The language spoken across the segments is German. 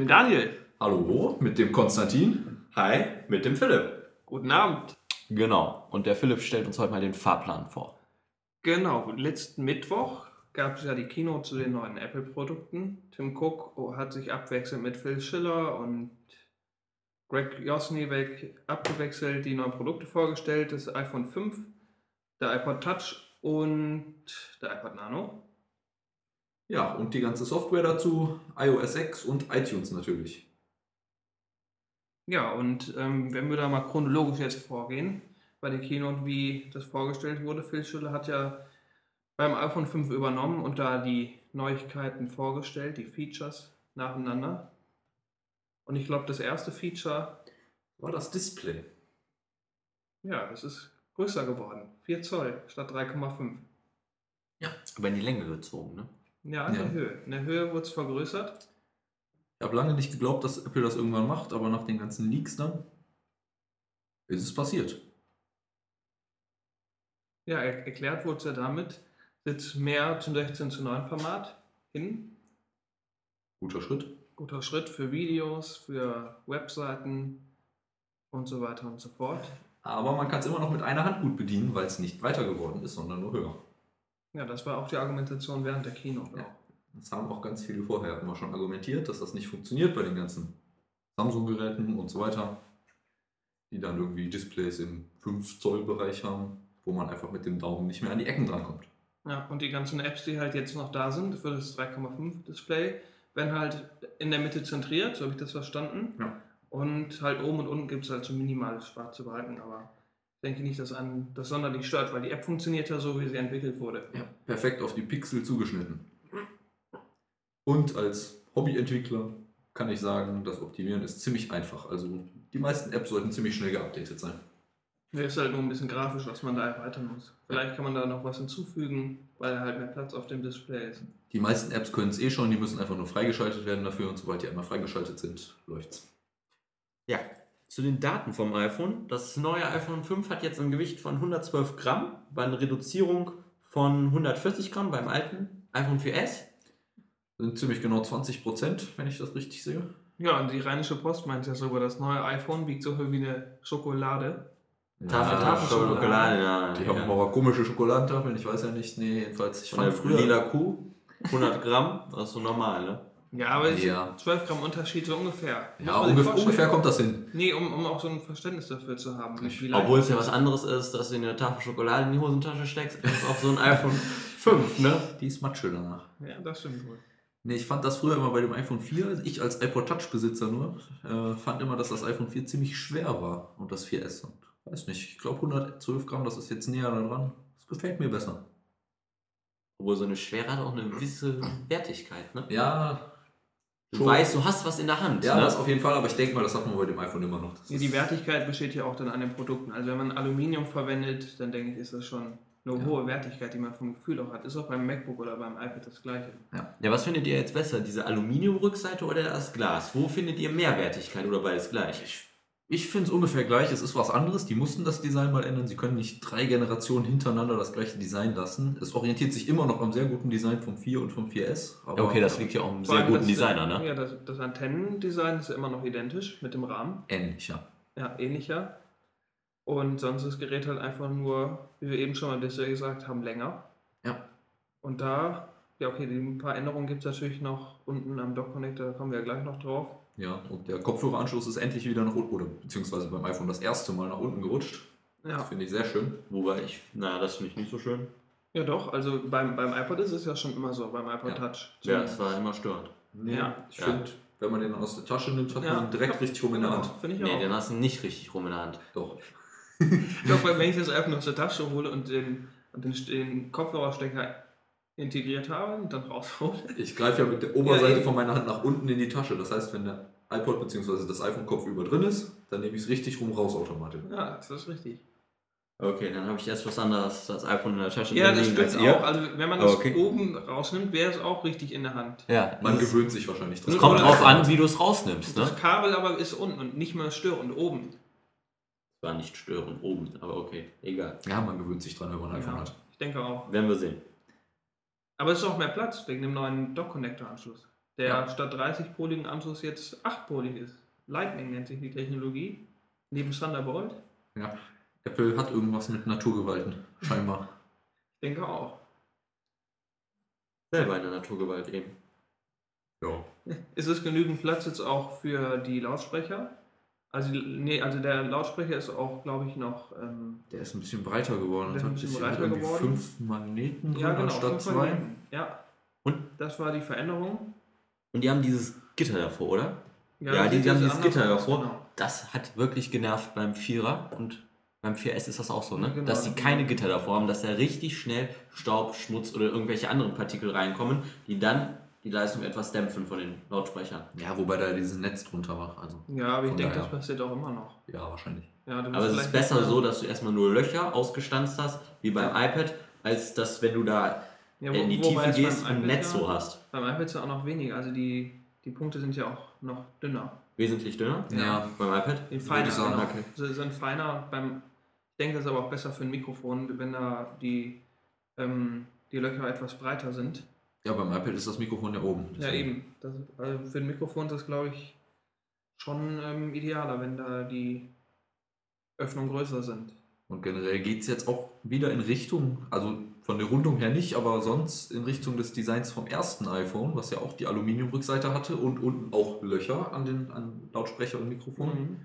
Dem Daniel. Hallo, mit dem Konstantin. Hi, mit dem Philipp. Guten Abend. Genau. Und der Philipp stellt uns heute mal den Fahrplan vor. Genau, letzten Mittwoch gab es ja die Keynote zu den neuen Apple-Produkten. Tim Cook hat sich abwechselnd mit Phil Schiller und Greg Josniewek abgewechselt die neuen Produkte vorgestellt. Das iPhone 5, der iPod Touch und der iPod Nano. Ja, und die ganze Software dazu, iOS 6 und iTunes natürlich. Ja, und ähm, wenn wir da mal chronologisch jetzt vorgehen, bei der Keynote, wie das vorgestellt wurde, Phil Schiller hat ja beim iPhone 5 übernommen und da die Neuigkeiten vorgestellt, die Features nacheinander. Und ich glaube, das erste Feature war das Display. Ja, das ist größer geworden. 4 Zoll statt 3,5. Ja, aber in die Länge gezogen, ne? Ja, in Ja. der Höhe. In der Höhe wurde es vergrößert. Ich habe lange nicht geglaubt, dass Apple das irgendwann macht, aber nach den ganzen Leaks dann ist es passiert. Ja, er erklärt wurde es ja damit, sitzt mehr zum 16 zu 9 Format hin. Guter Schritt. Guter Schritt für Videos, für Webseiten und so weiter und so fort. Aber man kann es immer noch mit einer Hand gut bedienen, weil es nicht weiter geworden ist, sondern nur höher. Ja, das war auch die Argumentation während der Keynote. Ja. Das haben auch ganz viele vorher immer schon argumentiert, dass das nicht funktioniert bei den ganzen Samsung-Geräten und so weiter, die dann irgendwie Displays im 5-Zoll-Bereich haben, wo man einfach mit dem Daumen nicht mehr an die Ecken drankommt. Ja, und die ganzen Apps, die halt jetzt noch da sind für das 3,5 Display, werden halt in der Mitte zentriert, so habe ich das verstanden. Ja. Und halt oben und unten gibt es halt so minimales schwarze Balken, aber ich denke nicht, dass an das sonderlich stört, weil die App funktioniert ja so, wie sie entwickelt wurde. Ja, perfekt auf die Pixel zugeschnitten. Und als Hobbyentwickler kann ich sagen, das Optimieren ist ziemlich einfach. Also die meisten Apps sollten ziemlich schnell geupdatet sein. Mir ist halt nur ein bisschen grafisch, was man da erweitern muss. Vielleicht kann man da noch was hinzufügen, weil halt mehr Platz auf dem Display ist. Die meisten Apps können es eh schon, die müssen einfach nur freigeschaltet werden dafür und sobald die einmal freigeschaltet sind, läuft's. Ja, zu den Daten vom iPhone. Das neue iPhone 5 hat jetzt ein Gewicht von 112 Gramm, bei einer Reduzierung von 140 Gramm beim alten iPhone 4S. Sind ziemlich genau 20 Prozent, wenn ich das richtig sehe. Ja, und die Rheinische Post meint ja sogar, das neue iPhone wiegt so viel wie eine Schokolade. Tafel, Ja, Tafel, Schokolade. Schokolade, ja. Die haben aber komische Schokoladentafeln, ich weiß ja nicht. Nee, jedenfalls, ich Von der fand früher. lila Kuh, 100 Gramm, das ist so normal, ne? Ja, aber es Ja. ist 12 Gramm Unterschied so ungefähr. Ja, ungefähr, ungefähr kommt das hin. Nee, um, um auch so ein Verständnis dafür zu haben. Obwohl es ja was anderes ist, dass du in eine Tafel Schokolade in die Hosentasche steckst, als auf so ein iPhone 5, ne? Die ist Matsche danach. Ja, das stimmt wohl. Nee, ich fand das früher immer bei dem iPhone 4, also ich als iPod Touch-Besitzer nur, äh, fand immer, dass das iPhone 4 ziemlich schwer war und das 4S. Und weiß nicht, ich glaube 112 Gramm, das ist jetzt näher dran. Das gefällt mir besser. Obwohl so eine Schwere hat auch eine gewisse Wertigkeit, ne? Ja, Du schon. weißt, du hast was in der Hand, ja, ne? das auf jeden Fall, aber ich denke mal, das hat man bei dem iPhone immer noch. Ja, die Wertigkeit besteht ja auch dann an den Produkten. Also wenn man Aluminium verwendet, dann denke ich, ist das schon eine Ja. hohe Wertigkeit, die man vom Gefühl auch hat. Ist auch beim MacBook oder beim iPad das gleiche. Ja, was findet ihr jetzt besser? Diese Aluminiumrückseite oder das Glas? Wo findet ihr mehr Wertigkeit oder beides gleich? Ich, ich finde es ungefähr gleich. Es ist was anderes. Die mussten das Design mal ändern. Sie können nicht drei Generationen hintereinander das gleiche Design lassen. Es orientiert sich immer noch am sehr guten Design vom 4 und vom 4S. Ja, Aber okay, das liegt ja auch einem Vor sehr guten Designer, ne? Ja, das, das Antennendesign ist ja immer noch identisch mit dem Rahmen. ähnlicher. Ja, ähnlicher. Und sonst ist das Gerät halt einfach nur, wie wir eben schon mal Display gesagt haben, länger. Ja. Und da, ja okay, die ein paar Änderungen gibt es natürlich noch unten am Dock-Connector, da kommen wir ja gleich noch drauf. Ja, und der Kopfhöreranschluss ist endlich wieder nach unten, oder beziehungsweise beim iPhone das erste Mal nach unten gerutscht. Ja, Finde ich sehr schön. Wobei ich, naja, das finde ich nicht so schön. ja doch, also beim, beim iPod ist es ja schon immer so, beim iPod Ja. Touch. Ja, es war immer störend. Nee, Ja. ich Ja. finde, wenn man den aus der Tasche nimmt, hat Ja. man direkt Ja. richtig rum in der Genau, Hand. finde ich Nee, auch. den hast du nicht richtig rum in der Hand. Doch. Doch, weil wenn ich das einfach nur aus der Tasche hole und den, und den, den Kopfhörerstecker integriert habe und dann raushole. Ich greife ja mit der Oberseite eben. von meiner Hand nach unten in die Tasche. Das heißt, wenn der iPod bzw. das iPhone-Kopf über drin ist, dann nehme ich es richtig rum raus automatisch. Ja, das ist richtig. Okay, dann habe ich erst was anderes, das iPhone in der Tasche Ja, das stimmt als ihr. auch. Also wenn man das okay. oben rausnimmt, wäre es auch richtig in der Hand. Ja, Man das, gewöhnt sich wahrscheinlich es dran. kommt Oder- drauf an, wie du es rausnimmst, ne? Das Kabel aber ist unten und nicht mehr störend oben. War nicht störend oben, aber okay, egal. Ja, man gewöhnt sich dran, wenn man ein iPhone Ja. hat. Ich denke auch. Werden wir sehen. Aber es ist auch mehr Platz wegen dem neuen Dock-Connector-Anschluss. der Ja. statt 30-poligen Anschluss jetzt 8-polig ist. Lightning nennt sich die Technologie. Neben Thunderbolt. Ja. Apple hat irgendwas mit Naturgewalten, scheinbar. Ich denke auch. Selber eine Naturgewalt eben. Ja. Ist es genügend Platz jetzt auch für die Lautsprecher? Also, nee, also der Lautsprecher ist auch, glaube ich, noch. Ähm, Der ist ein bisschen breiter geworden. Der ist und ein hat bisschen hat breiter irgendwie geworden. fünf Magneten ja, genau. anstatt zwei. Magneten. Ja. Und? Das war die Veränderung. Und die haben dieses Gitter davor, oder? Ja, das die- die haben dieses Gitter davor. Genau. Das hat wirklich genervt beim Vierer und beim 4S ist das auch so, ne? Ja, genau. dass die keine Gitter davor haben, dass da richtig schnell Staub, Schmutz oder irgendwelche anderen Partikel reinkommen, die dann die Leistung etwas dämpfen von den Lautsprechern. Ja, wobei da dieses Netz drunter war. Also, Ja, aber ich denke, das passiert auch immer noch. ja, wahrscheinlich. Ja, Aber es ist besser so, dass du erstmal nur Löcher ausgestanzt hast, wie beim iPad, als dass wenn du da ja, in die Tiefe gehst und ein Netz ja- so hast. Beim iPad ist ja auch noch weniger. Also die, die Punkte sind ja auch noch dünner. Wesentlich dünner Ja. beim iPad. Die feiner, genau. okay. Sie sind feiner beim. Ich denke, das ist aber auch besser für ein Mikrofon, wenn da die, ähm, die Löcher etwas breiter sind. Ja, beim iPad ist das Mikrofon ja oben. Ja, deswegen. eben. Das, also für ein Mikrofon ist das, glaube ich, schon ähm, idealer, wenn da die Öffnungen größer sind. Und generell geht es jetzt auch wieder in Richtung, also von der Rundung her nicht, aber sonst in Richtung des Designs vom ersten iPhone, was ja auch die Aluminiumrückseite hatte und unten auch Löcher an den an Lautsprecher und Mikrofon. Mhm.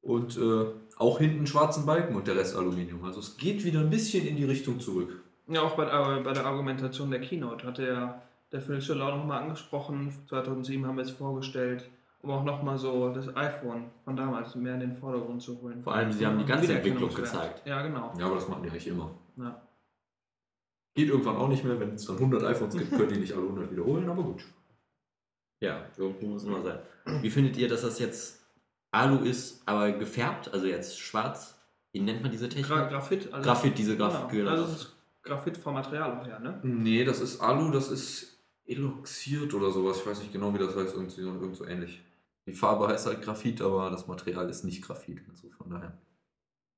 Und äh, auch hinten schwarzen Balken und der Rest Aluminium. Also es geht wieder ein bisschen in die Richtung zurück. Ja, auch bei, äh, bei der Argumentation der Keynote hat der, der Phil Schiller auch nochmal angesprochen. 2007 haben wir es vorgestellt, um auch nochmal so das iPhone von damals mehr in den Vordergrund zu holen. Vor allem, sie haben die ganze Entwicklung Wiedererkennungswert. gezeigt. Ja, genau. Ja, aber das machen die eigentlich immer. Ja. Geht irgendwann auch nicht mehr, wenn es dann 100 iPhones gibt, können die nicht alle 100 wiederholen, aber gut. Ja, irgendwo muss es immer sein. Wie findet ihr, dass das jetzt Alu ist, aber gefärbt, also jetzt schwarz? Wie nennt man diese Technik? Gra Graphit. Also Graphit, diese Graf- Genau. genau. Also es ist Graphit vom Material auch her, ne? Nee, das ist Alu, das ist eloxiert oder sowas. Ich weiß nicht genau, wie das heißt, irgendwie so, irgend so ähnlich. Die Farbe heißt halt Graphit, aber das Material ist nicht Graphit. Also von daher.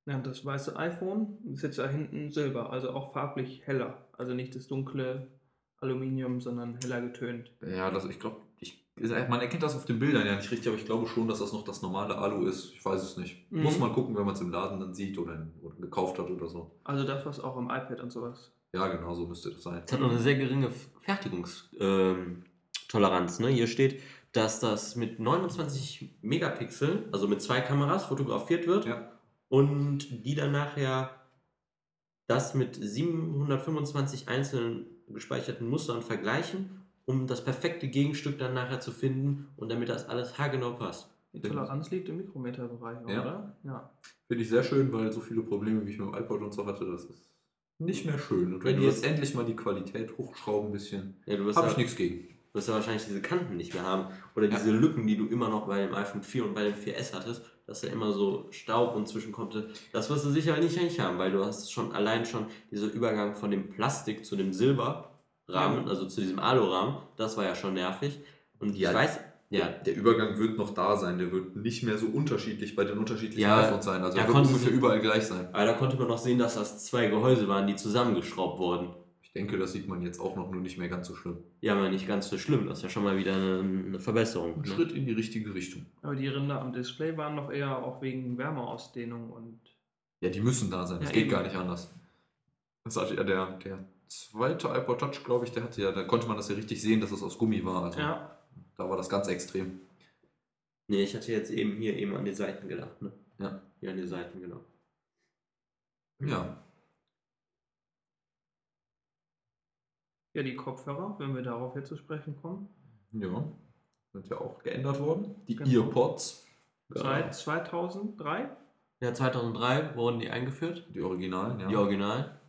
Ja, das weiße iPhone ist jetzt da hinten Silber, also auch farblich heller. Also nicht das dunkle Aluminium, sondern heller getönt. Ja, das, ich glaube, man erkennt das auf den Bildern ja nicht richtig, aber ich glaube schon, dass das noch das normale Alu ist. Ich weiß es nicht. Mhm. Muss man gucken, wenn man es im Laden dann sieht oder, oder gekauft hat oder so. Also das, was auch im iPad und sowas. Ja, genau so müsste das sein. Es hat noch eine sehr geringe Fertigungstoleranz. Ne? Hier steht, dass das mit 29 Megapixeln, also mit zwei Kameras, fotografiert wird Ja. und die dann nachher das mit 725 einzelnen gespeicherten Mustern vergleichen, um das perfekte Gegenstück dann nachher zu finden und damit das alles haargenau passt. Die Toleranz liegt im Mikrometerbereich, Ja. oder? Ja. Finde ich sehr schön, weil so viele Probleme, wie ich mit dem iPod und so hatte, das ist nicht mehr schön. Und Ja, wenn du die jetzt endlich mal die Qualität hochschrauben ein bisschen, Ja, du wirst habe ja, ich nichts gegen. du wirst ja wahrscheinlich diese Kanten nicht mehr haben. Oder Ja. diese Lücken, die du immer noch bei dem iPhone 4 und bei dem 4S hattest, dass da immer so Staub und zwischen konnte. Das wirst du sicher nicht nicht haben, weil du hast schon allein schon dieser Übergang von dem Plastik zu dem Silberrahmen, Ja. also zu diesem Alurahmen, das war ja schon nervig. Und Ja. ich weiß, ja, Der Übergang wird noch da sein, der wird nicht mehr so unterschiedlich bei den unterschiedlichen Ja, iPhones sein. Also da er wird konnte ungefähr sie- überall gleich sein. aber da konnte man noch sehen, dass das zwei Gehäuse waren, die zusammengeschraubt wurden. Ich denke, das sieht man jetzt auch noch nur nicht mehr ganz so schlimm. Ja, aber nicht ganz so schlimm. Das ist ja schon mal wieder eine, eine Verbesserung. Ein Ne? Schritt in die richtige Richtung. Aber die Ränder am Display waren noch eher auch wegen Wärmeausdehnung und Ja, die müssen da sein. Das Ja, geht eben. gar nicht anders. Das hatte ja der, der zweite iPod Touch, glaube ich, der hatte ja, da konnte man das ja richtig sehen, dass es aus Gummi war. Also ja, da war das ganz extrem. Nee, ich hatte jetzt eben hier eben an die Seiten gedacht. Ne? Ja. Hier an die Seiten, genau. Ja. ja, die Kopfhörer, wenn wir darauf jetzt zu sprechen kommen. Ja. Sind ja auch geändert worden. Die Genau. Earpods, Seit 2003. Ja, 2003 wurden die eingeführt, die Originalen, ja. die Original.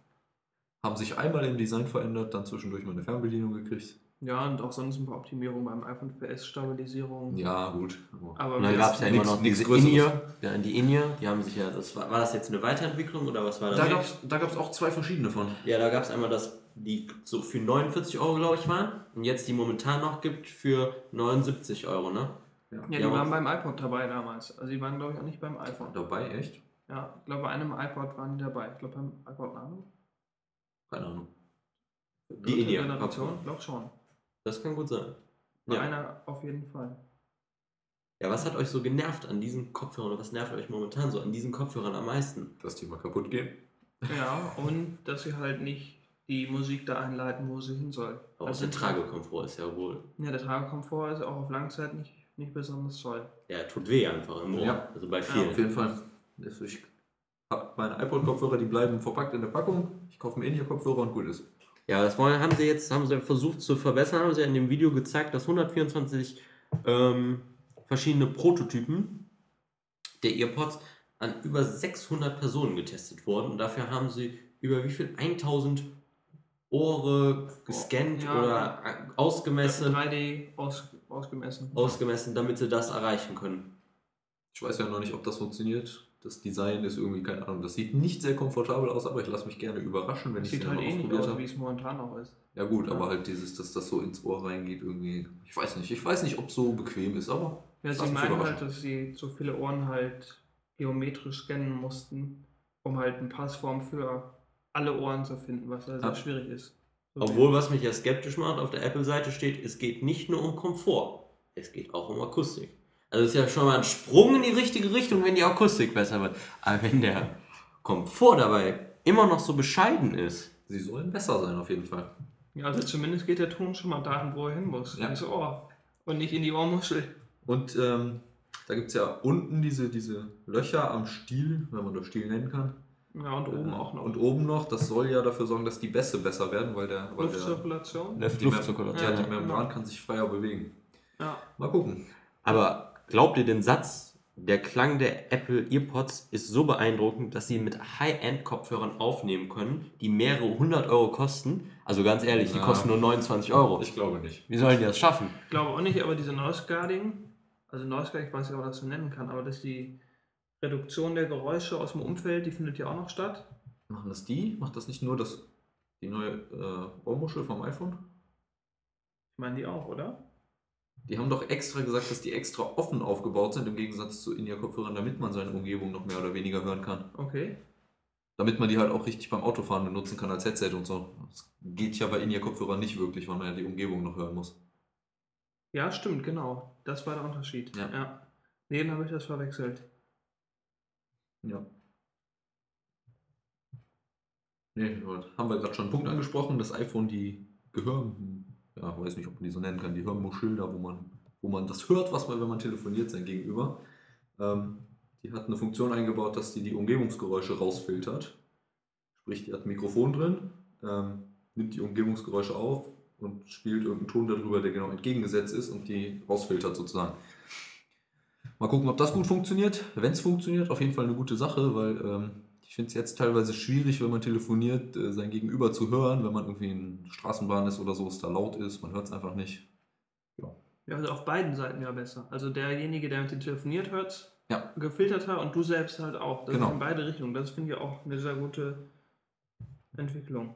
Haben sich einmal im Design verändert, dann zwischendurch mal eine Fernbedienung gekriegt. Ja, und auch sonst ein paar Optimierungen beim iPhone 4S Stabilisierung. Ja, gut. Aber jetzt- gab es ja immer noch diese Größeres. In-Ear. Ja, die In-Ear, die haben sich ja, das war, war das jetzt eine Weiterentwicklung oder was war das? da gab es da gab's auch zwei verschiedene von. ja, da gab es einmal das, die so für 49 Euro, glaube ich, waren. Und jetzt die momentan noch gibt für 79 Euro, ne? ja, die Ja, waren beim iPod dabei damals. Also die waren, glaube ich, auch nicht beim iPhone. Dabei, echt? Ja, ich glaube, bei einem iPod waren die dabei. Ich glaube, beim iPod Nano. Keine Ahnung. Die In-Ear. Generation, glaube schon. Das kann gut sein. Bei Ja. einer auf jeden Fall. Ja, was hat euch so genervt an diesen Kopfhörern oder was nervt euch momentan so an diesen Kopfhörern am meisten? Dass die mal kaputt gehen. Ja, und dass sie halt nicht die Musik da einleiten, wo sie hin soll. Aber Also der Tragekomfort ist ja wohl. Ja, der Tragekomfort ist auch auf Langzeit nicht, nicht besonders toll. Ja, tut weh einfach im Ohr. Ja. Also bei Ja, vielen. auf jeden Fall. Ich habe meine iPod-Kopfhörer, die bleiben verpackt in der Packung. Ich kaufe mir In-Ear-Kopfhörer und gut ist. Ja, das wollen, haben sie jetzt haben sie versucht zu verbessern, haben sie in dem Video gezeigt, dass 124 ähm, verschiedene Prototypen der EarPods an über 600 Personen getestet wurden und dafür haben sie über wie viel 1000 Ohre gescannt Ja. oder ausgemessen, 3D aus, ausgemessen. ausgemessen, damit sie das erreichen können. Ich weiß ja noch nicht, ob das funktioniert. Das Design ist irgendwie, keine Ahnung, das sieht nicht sehr komfortabel aus, aber ich lasse mich gerne überraschen, wenn ich Sieht es halt ähnlich ausprobiert aus, wie es momentan auch ist. Ja gut, Ja. aber halt dieses, dass das so ins Ohr reingeht irgendwie. Ich weiß nicht, ich weiß nicht, ob es so bequem ist, aber Ja, sie meinen halt, dass sie so viele Ohren halt geometrisch scannen mussten, um halt eine Passform für alle Ohren zu finden, was ja sehr schwierig ist. So Obwohl, was mich ja skeptisch macht, auf der Apple-Seite steht, es geht nicht nur um Komfort, es geht auch um Akustik. Also es ist ja schon mal ein Sprung in die richtige Richtung, wenn die Akustik besser wird. Aber wenn der Komfort dabei immer noch so bescheiden ist, sie sollen besser sein auf jeden Fall. Ja, also zumindest geht der Ton schon mal dahin, wo er hin muss, Ja. ins Ohr und nicht in die Ohrmuschel. Und ähm, da gibt es ja unten diese, diese Löcher am Stiel, wenn man das Stiel nennen kann. Ja, und oben auch noch. Und oben noch, das soll ja dafür sorgen, dass die Bässe besser werden, weil der, weil der Luftzirkulation. die, Mem Luftzirkulation. ja, die Ja, Membran genau. kann sich freier bewegen. Ja. Mal gucken. Aber glaubt ihr den Satz, der Klang der Apple EarPods ist so beeindruckend, dass sie mit High-End-Kopfhörern aufnehmen können, die mehrere hundert Euro kosten? Also ganz ehrlich, die Ja. kosten nur 29 Euro. Ich glaube nicht. Wie sollen die das schaffen? Ich glaube auch nicht, aber diese Noise Guarding, also Noise Guarding, ich weiß nicht, ob man das so nennen kann, aber dass die Reduktion der Geräusche aus dem Umfeld, die findet ja auch noch statt. Machen das die? Macht das nicht nur das, die neue äh, Ohrmuschel vom iPhone? Ich meine die auch, oder? Die haben doch extra gesagt, dass die extra offen aufgebaut sind, im Gegensatz zu In-Ear-Kopfhörern, damit man seine Umgebung noch mehr oder weniger hören kann. Okay. Damit man die halt auch richtig beim Autofahren benutzen kann als Headset und so. Das geht ja bei In-Ear-Kopfhörern nicht wirklich, weil man ja die Umgebung noch hören muss. Ja, stimmt, genau. Das war der Unterschied. Ja. ja. Nee, dann habe ich das verwechselt. Ja. Nee, haben wir gerade schon einen Punkt angesprochen, das iPhone, die Gehör, ja, weiß nicht, ob man die so nennen kann, die Hörmuschel, da wo man, wo man das hört, was man, wenn man telefoniert, sein Gegenüber. Ähm, die hat eine Funktion eingebaut, dass die die Umgebungsgeräusche rausfiltert. Sprich, die hat ein Mikrofon drin, ähm, nimmt die Umgebungsgeräusche auf und spielt irgendeinen Ton darüber, der genau entgegengesetzt ist und die rausfiltert sozusagen. Mal gucken, ob das gut funktioniert. Wenn es funktioniert, auf jeden Fall eine gute Sache, weil ähm, ich finde es jetzt teilweise schwierig, wenn man telefoniert, äh, sein Gegenüber zu hören, wenn man irgendwie in Straßenbahn ist oder so, es da laut ist, man hört es einfach nicht. Ja, also auf beiden Seiten ja besser. Also derjenige, der mit dir telefoniert, hört Ja. gefilterter und du selbst halt auch. Das Genau. ist in beide Richtungen. Das finde ich auch eine sehr gute Entwicklung.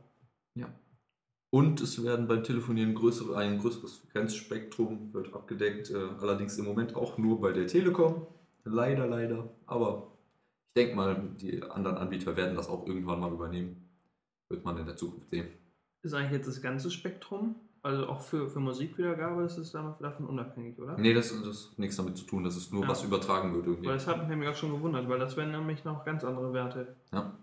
Und es werden beim Telefonieren größere, ein größeres Frequenzspektrum wird abgedeckt, äh, allerdings im Moment auch nur bei der Telekom. Leider, leider. Aber ich denke mal, die anderen Anbieter werden das auch irgendwann mal übernehmen. Wird man in der Zukunft sehen. Ist eigentlich jetzt das ganze Spektrum, also auch für, für Musikwiedergabe, ist es davon unabhängig, oder? Nee, das, das hat nichts damit zu tun, das ist nur Ja. was übertragen wird irgendwie. Weil das hat mich nämlich auch schon gewundert, weil das wären nämlich noch ganz andere Werte. Ja.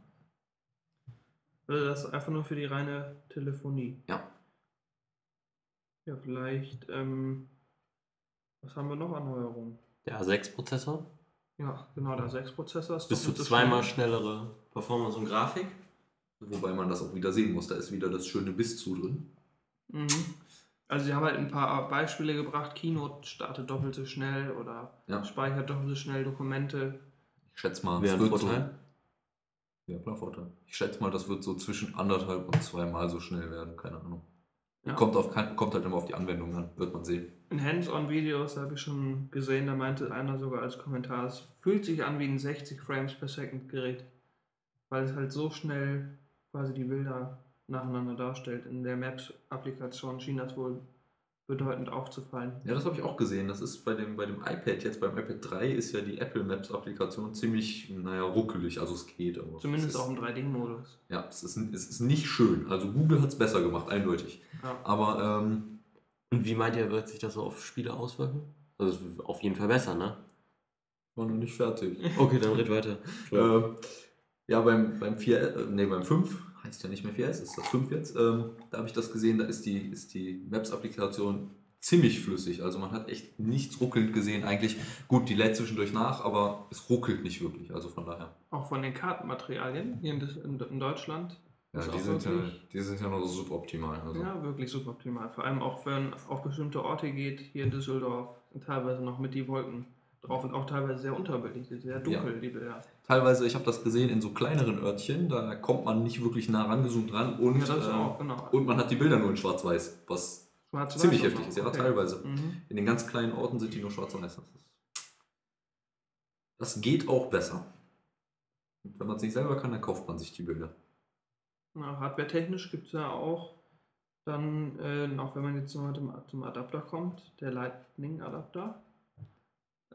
Oder das ist einfach nur für die reine Telefonie. Ja. Ja, vielleicht, ähm, was haben wir noch an Neuerungen? Der A6-Prozessor, Ja, genau, der 6-Prozessor ist bis zu doppelt so zweimal schnell. schnellere Performance und Grafik. Wobei man das auch wieder sehen muss, da ist wieder das schöne Bis zu drin. Mhm. Also sie haben halt ein paar Beispiele gebracht, Keynote startet doppelt so schnell oder Ja. speichert doppelt so schnell Dokumente. Ich schätze mal, Wäre ein wird Vorteil. so. Ja, klar, Vorteil. Ich schätze mal, das wird so zwischen anderthalb und zweimal so schnell werden, keine Ahnung. Ja. Kommt, auf, kommt halt immer auf die Anwendung an, wird man sehen. In Hands-on-Videos habe ich schon gesehen, da meinte einer sogar als Kommentar, es fühlt sich an wie ein 60 Frames per Second Gerät, weil es halt so schnell quasi die Bilder nacheinander darstellt. In der Maps-Applikation schien das wohl bedeutend aufzufallen. Ja, das habe ich auch gesehen. Das ist bei dem, bei dem iPad jetzt, beim iPad 3 ist ja die Apple Maps Applikation ziemlich, naja, ruckelig. Also es geht, aber. Zumindest es auch ist, im 3D-Modus. Ja, es ist, es ist nicht schön. Also Google hat es besser gemacht, eindeutig. Ja. Aber ähm, Und wie meint ihr, wird sich das so auf Spiele auswirken? Also auf jeden Fall besser, ne? War noch nicht fertig. Okay, dann red weiter. Ähm, ja, beim, beim 4, äh, nee, beim 5, heißt ja nicht mehr 4S, ist das 5 jetzt, ähm, da habe ich das gesehen, da ist die, ist die Maps-Applikation ziemlich flüssig. Also man hat echt nichts ruckelnd gesehen. Eigentlich, gut, die lädt zwischendurch nach, aber es ruckelt nicht wirklich. Also von daher. Auch von den Kartenmaterialien hier in, in, in Deutschland. Ja, die sind ja, die sind ja noch suboptimal. Also. Ja, wirklich super optimal. Vor allem auch, wenn auf bestimmte Orte geht, hier in Düsseldorf, teilweise noch mit die Wolken drauf und auch teilweise sehr unterbelichtet, sehr dunkel, die Bilder. Teilweise, ich habe das gesehen in so kleineren Örtchen, da kommt man nicht wirklich nah rangezoomt ran und, Ja, äh, auch, genau. und man hat die Bilder nur in schwarz-weiß, was Schwarz-Weiß ziemlich heftig ist, ja, okay. teilweise. Mhm. In den ganz kleinen Orten sind die nur schwarz-weiß. Das, geht auch besser. Und wenn man es nicht selber kann, dann kauft man sich die Bilder. Ja, Hardware-technisch gibt es ja auch dann, äh, auch wenn man jetzt zum- zum Adapter kommt, der Lightning-Adapter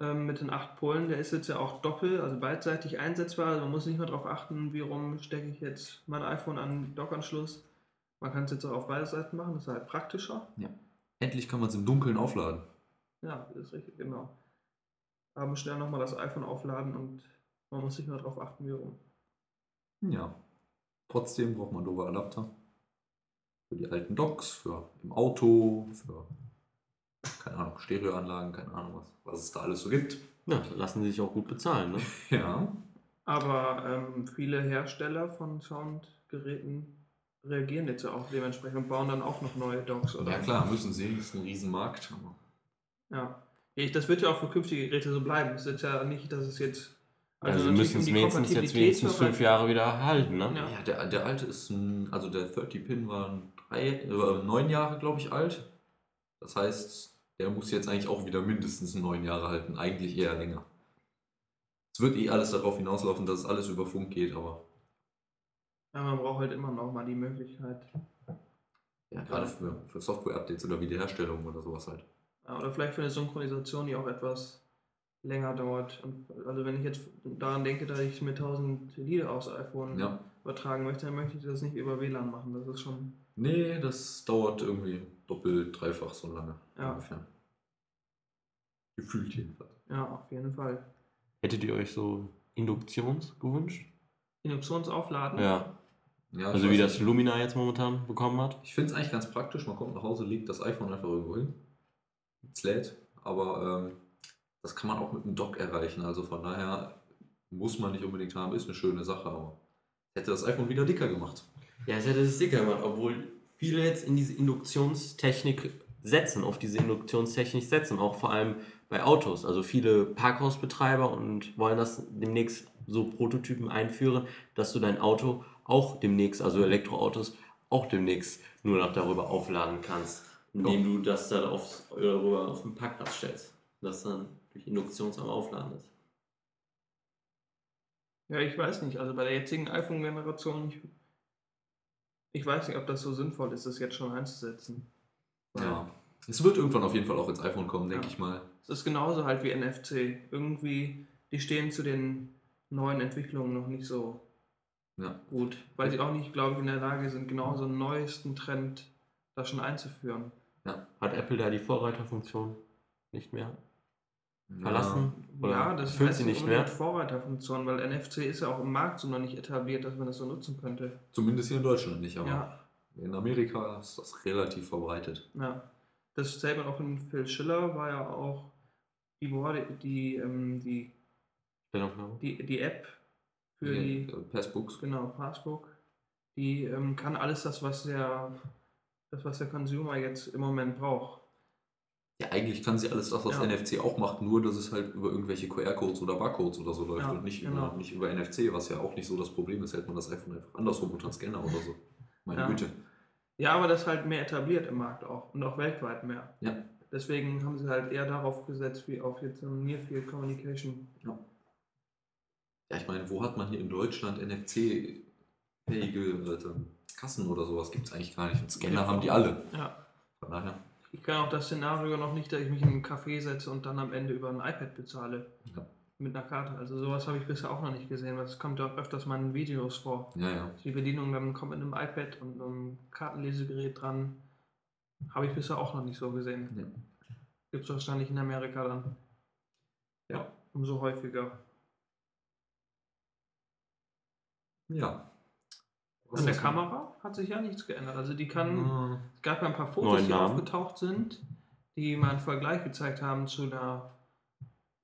ähm, mit den acht Polen, der ist jetzt ja auch doppelt, also beidseitig einsetzbar. Also man muss nicht mehr darauf achten, wie rum stecke ich jetzt mein iPhone an den Dockanschluss. Man kann es jetzt auch auf beide Seiten machen, das ist halt praktischer. Endlich kann man es im Dunkeln aufladen. Ja, das ist richtig, genau. Aber schnell nochmal das iPhone aufladen und man muss nicht mehr darauf achten, wie rum. Ja. Trotzdem braucht man doofe Adapter. Für die alten Docks, für im Auto, für keine Ahnung, Stereoanlagen, keine Ahnung was, was es da alles so gibt. Ja, lassen sie sich auch gut bezahlen, ne? Ja. Aber ähm, viele Hersteller von Soundgeräten reagieren jetzt ja auch dementsprechend und bauen dann auch noch neue Docks, oder? Ja klar, müssen sie, das ist ein Riesenmarkt. Ja. Das wird ja auch für künftige Geräte so bleiben. Es ist ja nicht, dass es jetzt. Also, sie natürlich, müssen es die wenigstens jetzt wenigstens fünf Jahre wieder halten, ne? Ja. Ja, der, der alte ist ein, also der 30-Pin war drei, äh, neun Jahre, glaube ich, alt. Das heißt, der muss jetzt eigentlich auch wieder mindestens neun Jahre halten, eigentlich eher länger. Es wird eh alles darauf hinauslaufen, dass es alles über Funk geht, aber Ja, man braucht halt immer noch mal die Möglichkeit. ja, gerade für, für Software-Updates oder Wiederherstellung oder sowas halt. Ja, oder vielleicht für eine Synchronisation, die auch etwas länger dauert. Und also wenn ich jetzt daran denke, dass ich mir 1000 Lieder aufs iPhone Ja. übertragen möchte, dann möchte ich das nicht über WLAN machen. Das ist schon. Nee, das dauert irgendwie doppelt, dreifach so lange. Ja. Ungefähr. Gefühlt jedenfalls. Ja, auf jeden Fall. Hättet ihr euch so Induktions gewünscht? Induktionsaufladen. Ja. Ja, Also wie nicht. das Lumina jetzt momentan bekommen hat? Ich finde es eigentlich ganz praktisch. Man kommt nach Hause, legt das iPhone einfach irgendwo hin. Es lädt. Aber ähm, das kann man auch mit einem Dock erreichen. Also von daher muss man nicht unbedingt haben. Ist eine schöne Sache, aber hätte das iPhone wieder dicker gemacht. Ja, es hätte es dicker gemacht, obwohl viele jetzt in diese Induktionstechnik setzen, auf diese Induktionstechnik setzen, auch vor allem bei Autos. Also viele Parkhausbetreiber und wollen das demnächst so Prototypen einführen, dass du dein Auto auch demnächst, also Elektroautos, auch demnächst nur noch darüber aufladen kannst, indem du das dann aufs, darüber auf den Parkplatz stellst. Das dann durch Induktion am Aufladen ist. Ja, ich weiß nicht. Also bei der jetzigen iPhone-Generation, ich, ich weiß nicht, ob das so sinnvoll ist, das jetzt schon einzusetzen. Ja. Es wird irgendwann auf jeden Fall auch ins iPhone kommen, denke Ja. ich mal. Es ist genauso halt wie NFC. Irgendwie, die stehen zu den neuen Entwicklungen noch nicht so Ja. gut, weil sie auch nicht, glaube ich, in der Lage sind, genau so einen neuesten Trend da schon einzuführen. Hat Apple da die Vorreiterfunktion nicht mehr Ja. verlassen? Oder ja, das heißt sie nicht mehr? Vorreiterfunktion, weil NFC ist ja auch im Markt so noch nicht etabliert, dass man das so nutzen könnte. Zumindest hier in Deutschland nicht, aber Ja, in Amerika ist das relativ verbreitet. ja. Dasselbe auch in Phil Schiller war ja auch die, Board- die, ähm, die, die, die App für Hier, die äh, Passbooks. Genau, Passbook. Die ähm, kann alles das, was der, das, was der Consumer jetzt im Moment braucht. Ja, eigentlich kann sie alles das, was Ja. NFC auch macht, nur dass es halt über irgendwelche QR-Codes oder Barcodes oder so läuft Ja, und nicht, genau. über, nicht über NFC, was ja auch nicht so das Problem ist, hält man das iPhone einfach andersrum unter Scanner oder so. Meine Ja. Güte. Ja, aber das ist halt mehr etabliert im Markt auch und auch weltweit mehr. Ja. Deswegen haben sie halt eher darauf gesetzt, wie auf jetzt Near Field Communication. Ja, ich meine, wo hat man hier in Deutschland NFC-fähige äh, Kassen oder sowas? Gibt es eigentlich gar nicht. Und Scanner haben die alle. Ja. Von daher. Ich kann auch das Szenario noch nicht, dass ich mich in einen Café setze und dann am Ende über ein iPad bezahle. Ja. Mit einer Karte. Also sowas habe ich bisher auch noch nicht gesehen, weil es kommt ja auch öfters mal in Videos vor. Ja, ja. Die Bedienung dann kommt mit einem iPad und einem Kartenlesegerät dran. Habe ich bisher auch noch nicht so gesehen. Ja. Gibt es wahrscheinlich in Amerika dann. Ja. Umso häufiger. Ja. An der Kamera hat sich ja nichts geändert. Also die kann. Hm, Es gab ja ein paar Fotos, die aufgetaucht sind, die mal einen Vergleich gezeigt haben zu einer,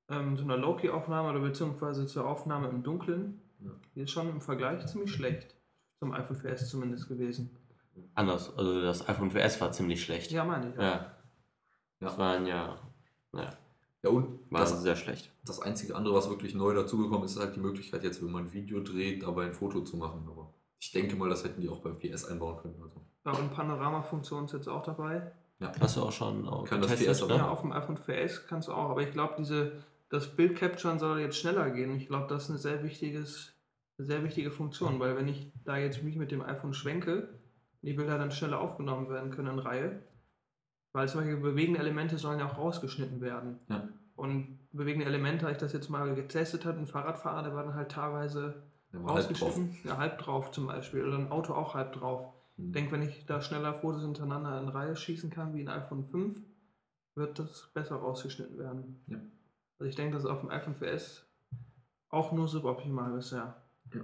ähm, zu einer Loki-Aufnahme oder beziehungsweise zur Aufnahme im Dunkeln. Ja. Die ist schon im Vergleich ziemlich schlecht. Zum iPhone 4S zumindest gewesen. Anders. Also das iPhone 4S war ziemlich schlecht. Ja, meine ich. auch. Ja. Das waren ja, naja, Ja, und waren das, sehr schlecht. das einzige andere, was wirklich neu dazugekommen ist, ist halt die Möglichkeit, jetzt, wenn man ein Video dreht, dabei ein Foto zu machen. Aber ich denke mal, das hätten die auch beim 4S einbauen können. Also. Ja, und Panorama-Funktion ist jetzt auch dabei. Hast du auch schon auch Kann das getestet, 4S ne? Ja, auf dem iPhone 4S kannst du auch. Aber ich glaube, diese das Bild capturen soll jetzt schneller gehen. Ich glaube, das ist eine sehr, wichtiges, eine sehr wichtige Funktion, weil wenn ich da jetzt mich mit dem iPhone schwenke, die Bilder dann schneller aufgenommen werden können in Reihe. Weil zum Beispiel bewegende Elemente sollen ja auch rausgeschnitten werden. Ja. Und bewegende Elemente, habe ich das jetzt mal getestet habe, ein Fahrradfahrer, der war dann halt teilweise war halt drauf. rausgeschnitten. Ja, halb drauf zum Beispiel. Oder ein Auto auch halb drauf. Hm. Ich denke, wenn ich da schneller Fotos hintereinander in Reihe schießen kann, wie ein iPhone 5, wird das besser rausgeschnitten werden. Ja. Also ich denke, das ist auf dem iPhone 4S auch nur suboptimal bisher. Ja.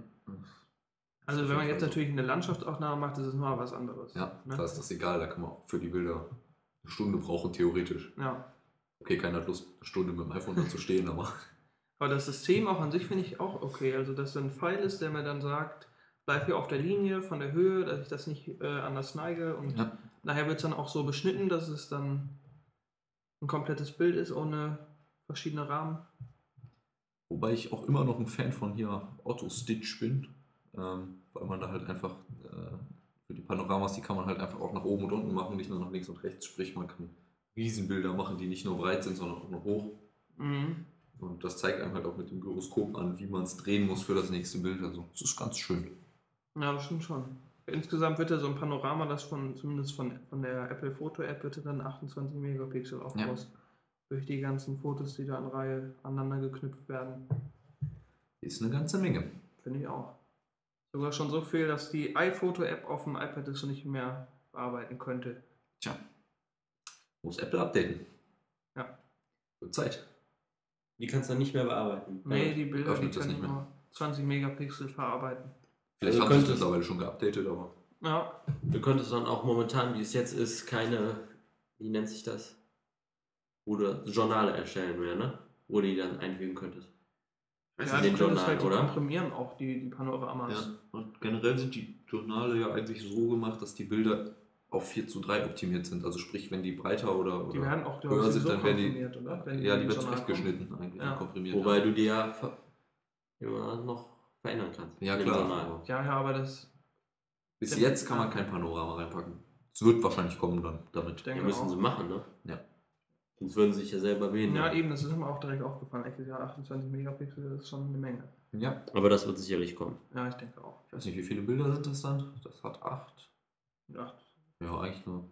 Also wenn man jetzt natürlich eine Landschaftsaufnahme macht, ist es mal was anderes. Ja, ne? da ist das egal, da kann man auch für die Bilder eine Stunde brauchen, theoretisch. ja. Okay, keiner hat Lust, eine Stunde mit dem iPhone da zu stehen, aber Aber das System auch an sich finde ich auch okay. Also dass ein Pfeil ist, der mir dann sagt, bleib hier auf der Linie von der Höhe, dass ich das nicht äh, anders neige und Ja. nachher wird es dann auch so beschnitten, dass es dann ein komplettes Bild ist ohne verschiedene Rahmen. Wobei ich auch immer noch ein Fan von hier Auto-Stitch bin, ähm, weil man da halt einfach äh, für die Panoramas, die kann man halt einfach auch nach oben und unten machen, nicht nur nach links und rechts. Sprich, man kann Riesenbilder machen, die nicht nur breit sind, sondern auch noch hoch. Mhm. Und das zeigt einem halt auch mit dem Gyroskop an, wie man es drehen muss für das nächste Bild. Also, das ist ganz schön. Ja, das stimmt schon. Insgesamt wird ja so ein Panorama, das von, zumindest von, von der Apple Foto App, wird ja dann 28 Megapixel auch Ja. Durch die ganzen Fotos, die da in Reihe aneinander geknüpft werden. Ist eine ganze Menge. Finde ich auch. Sogar schon so viel, dass die iPhoto App auf dem iPad das schon nicht mehr bearbeiten könnte. Tja, muss Apple updaten. Ja. Wird Zeit. Die kannst du dann nicht mehr bearbeiten. Nee, die Bilder, die öffnet das können nicht mehr. nur 20 Megapixel verarbeiten. Vielleicht Also haben sie es mittlerweile schon geupdatet, aber Ja, Du könntest dann auch momentan, wie es jetzt ist, keine, wie nennt sich das? Wo du Journale erstellen mehr, ne? Wo du die dann einfügen könntest. Weiß ja in du den Journal, halt die oder? komprimieren auch, die, die Panoramas. Ja, und generell sind die Journale ja eigentlich so gemacht, dass die Bilder auf 4 zu 3 optimiert sind. Also sprich, wenn die breiter oder, Die oder werden auch, höher sind, sowieso dann werden die, komprimiert, oder? Wenn ja, die in wird den Journal zurechtgeschnitten eigentlich Ja. komprimiert. Wobei ja. du die ja immer noch verändern kannst. ja klar. Ja, ja, aber das bis jetzt kann man kein Panorama reinpacken. Es wird wahrscheinlich kommen dann damit. denke Ja, müssen auch. sie machen, ne? Ja. Sonst würden sie sich ja selber wählen. Ja, eben, das ist mir auch direkt aufgefallen. Echt, ja, 28 Megapixel, das ist schon eine Menge. Ja, Aber das wird sicherlich kommen. Ja, ich denke auch. ich weiß nicht, wie viele Bilder sind das dann? Das hat 8. Ja, Ja, eigentlich nur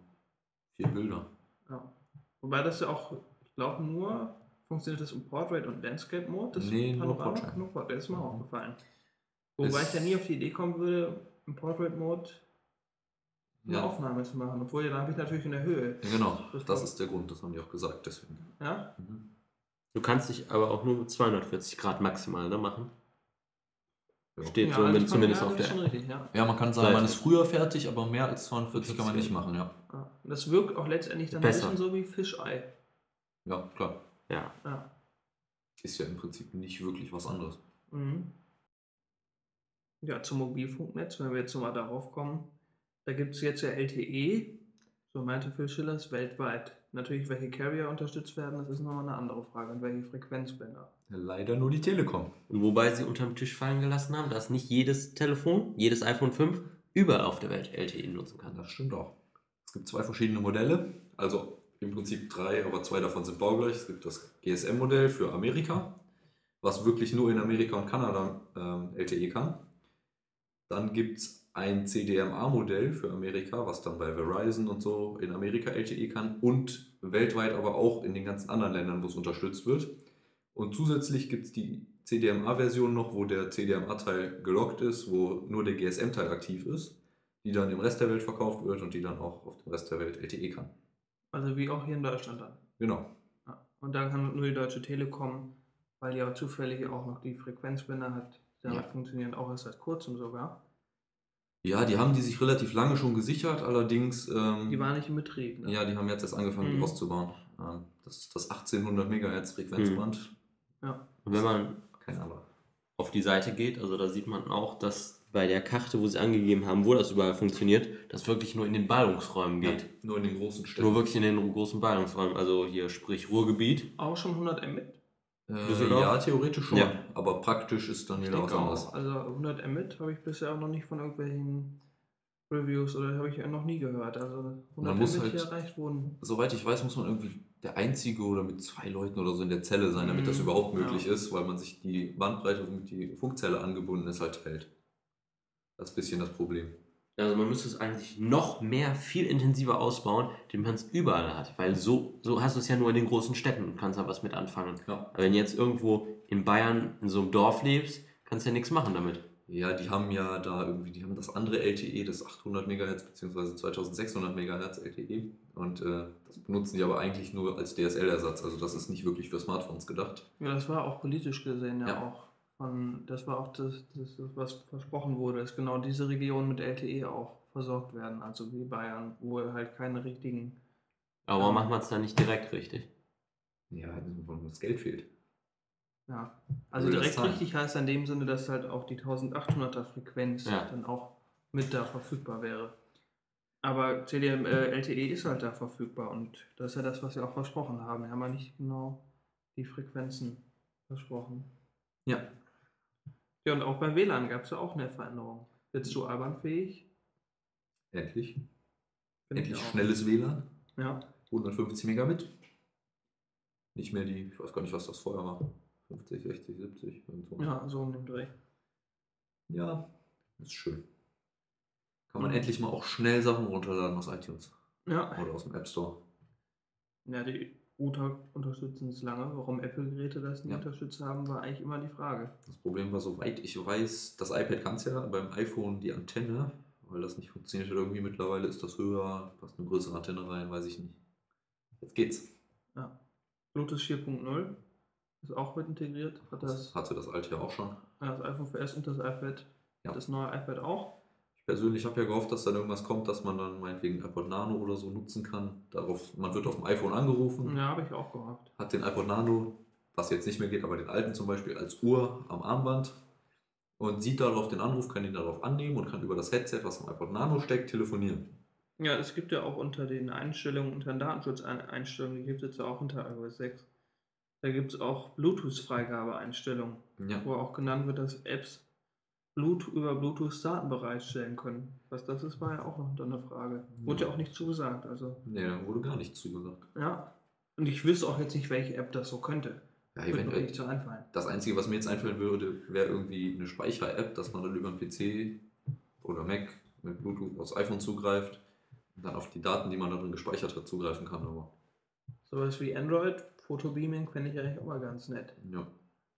4 Bilder. ja. Wobei das ja auch, ich glaube, nur funktioniert das im Portrait und Landscape Mode. Das Nee, nur Panorama? Portrait. Nur Portrait, das ist mir auch aufgefallen. Wobei Ist- ich ja nie auf die Idee kommen würde, im Portrait Mode eine Ja. Aufnahme zu machen. Obwohl, da habe ich natürlich in der Höhe. Ja, genau, Das das ist der Grund, das haben die auch gesagt, deswegen. Ja? Mhm. Du kannst dich aber auch nur mit 240 Grad maximal ne, machen. Ja. Steht ja, so das mit, kann- zumindest ja, auf das ist der. schon richtig, ja. Ja, man kann sagen, Seite. man ist früher fertig, aber mehr als 42 kann man nicht machen, ja. das wirkt auch letztendlich dann Besser. ein bisschen so wie Fischei. Ja, klar. Ja. Ja. Ist ja im Prinzip nicht wirklich was anderes. Mhm. Ja, zum Mobilfunknetz, wenn wir jetzt nochmal darauf kommen, da gibt es jetzt ja LTE, so meinte Phil Schillers, weltweit. Natürlich, welche Carrier unterstützt werden, das ist nochmal eine andere Frage. Und welche Frequenzbänder. Leider nur die Telekom. Und wobei sie unterm Tisch fallen gelassen haben, dass nicht jedes Telefon, jedes iPhone 5 überall auf der Welt LTE nutzen kann. Das stimmt auch. Es gibt zwei verschiedene Modelle, also im Prinzip drei, aber zwei davon sind baugleich. Es gibt das GSM-Modell für Amerika, was wirklich nur in Amerika und Kanada ähm, LTE kann. Dann gibt es ein CDMA-Modell für Amerika, was dann bei Verizon und so in Amerika LTE kann und weltweit aber auch in den ganzen anderen Ländern, wo es unterstützt wird. Und zusätzlich gibt es die CDMA-Version noch, wo der CDMA-Teil gelockt ist, wo nur der GSM-Teil aktiv ist. die dann im Rest der Welt verkauft wird und die dann auch auf dem Rest der Welt LTE kann. Also wie auch hier in Deutschland dann. Genau. Ja. Und da kann nur die Deutsche Telekom, weil die auch zufällig auch noch die Frequenzbänder hat. Damit Ja. funktionieren auch erst seit kurzem sogar. Ja, die haben die sich relativ lange schon gesichert, allerdings. Ähm, Die waren nicht in Betrieb. Ne? Ja, die haben jetzt erst angefangen, die Mhm. auszubauen. Ähm, das ist das 1800 Megahertz Frequenzband. ja. Und wenn man Kein anderer. auf die Seite geht, also da sieht man auch, dass bei der Karte, wo sie angegeben haben, wo das überall funktioniert, das wirklich nur in den Ballungsräumen geht. Ja, nur in den großen Städten. Nur wirklich in den großen Ballungsräumen, also hier sprich Ruhrgebiet. Auch schon 100 Mbit? Äh, ja, theoretisch schon. Ja. Aber praktisch ist dann wieder was anderes. Also 100 Mbit habe ich bisher auch noch nicht von irgendwelchen Reviews oder habe ich noch nie gehört. Also 100 Man muss Mbit halt- hier erreicht wurden. Soweit ich weiß, muss man irgendwie der Einzige oder mit zwei Leuten oder so in der Zelle sein, damit das Mhm, überhaupt möglich ja. ist, weil man sich die Bandbreite, womit die Funkzelle angebunden ist, halt hält. Das ist ein bisschen das Problem. Also man müsste es eigentlich noch mehr, viel intensiver ausbauen, den man es überall hat. Weil so, so hast du es ja nur in den großen Städten und kannst da was mit anfangen. Ja. Aber wenn du jetzt irgendwo in Bayern in so einem Dorf lebst, kannst du ja nichts machen damit. Ja, die haben ja da irgendwie, die haben das andere LTE, das 800 MHz bzw. 2600 MHz LTE und äh, das benutzen die aber eigentlich nur als DSL-Ersatz. Also das ist nicht wirklich für Smartphones gedacht. Ja, das war auch politisch gesehen ja, Ja. auch. Von, das war auch das, das, was versprochen wurde, dass genau diese Regionen mit LTE auch versorgt werden. Also wie Bayern, wo halt keine richtigen. Aber Ja. warum macht man es dann nicht direkt richtig? Ja, weil das Geld fehlt. Ja. Also direkt richtig heißt in dem Sinne, dass halt auch die 1800er Frequenz Ja. dann auch mit da verfügbar wäre. Aber CDM, äh, LTE ist halt da verfügbar und das ist ja das, was wir auch versprochen haben. Wir haben ja nicht genau die Frequenzen versprochen. Ja. Ja, und auch bei WLAN gab es ja auch eine Veränderung. Jetzt du albernfähig? Endlich. Ich Endlich schnelles WLAN. Ja. 150 Megabit. Nicht mehr die, ich weiß gar nicht, was das vorher war. 50, 60, 70, irgendwo. ja, so um den Dreh. Ja, ist schön. Kann man Mhm. endlich mal auch schnell Sachen runterladen aus iTunes Ja. oder aus dem App Store. Ja, die Router unterstützen es lange. Warum Apple-Geräte das nicht Ja. unterstützt haben, war eigentlich immer die Frage. Das Problem war, soweit ich weiß, das iPad kann es ja, beim iPhone die Antenne, weil das nicht funktioniert hat irgendwie mittlerweile, ist das höher, passt eine größere Antenne rein, weiß ich nicht. Jetzt geht's. Ja. Bluetooth 4.0 ist auch mit integriert. Hat das, Das hatte das alte ja auch schon. ja, das iPhone 4S und das iPad, Ja. das neue iPad auch. Ich persönlich habe ja gehofft, dass dann irgendwas kommt, dass man dann meinetwegen iPod Nano oder so nutzen kann. Darauf, man wird auf dem iPhone angerufen, Ja, habe ich auch gehofft. hat den iPod Nano, was jetzt nicht mehr geht, aber den alten zum Beispiel als Uhr am Armband und sieht darauf den Anruf, kann ihn darauf annehmen und kann über das Headset, was am iPod Nano steckt, telefonieren. Ja, es gibt ja auch unter den Einstellungen, unter den Datenschutzeinstellungen, die gibt es jetzt ja auch unter iOS 6. Da gibt es auch Bluetooth-Freigabe-Einstellungen, Ja, wo auch genannt wird, dass Apps Bluetooth, über Bluetooth Daten bereitstellen können. Was das ist, war ja auch noch eine Frage. Wurde ja auch nicht zugesagt. Also, nee, da wurde gar nichts zugesagt. ja. Und ich wüsste auch jetzt nicht, welche App das so könnte. Ja, eventuell. nicht so einfallen. Das Einzige, was mir jetzt einfallen würde, wäre irgendwie eine Speicher-App, dass man dann über einen PC oder Mac mit Bluetooth aufs iPhone zugreift und dann auf die Daten, die man da drin gespeichert hat, zugreifen kann. Aber Sowas wie Android, Fotobeaming fände ich eigentlich auch mal ganz nett. ja,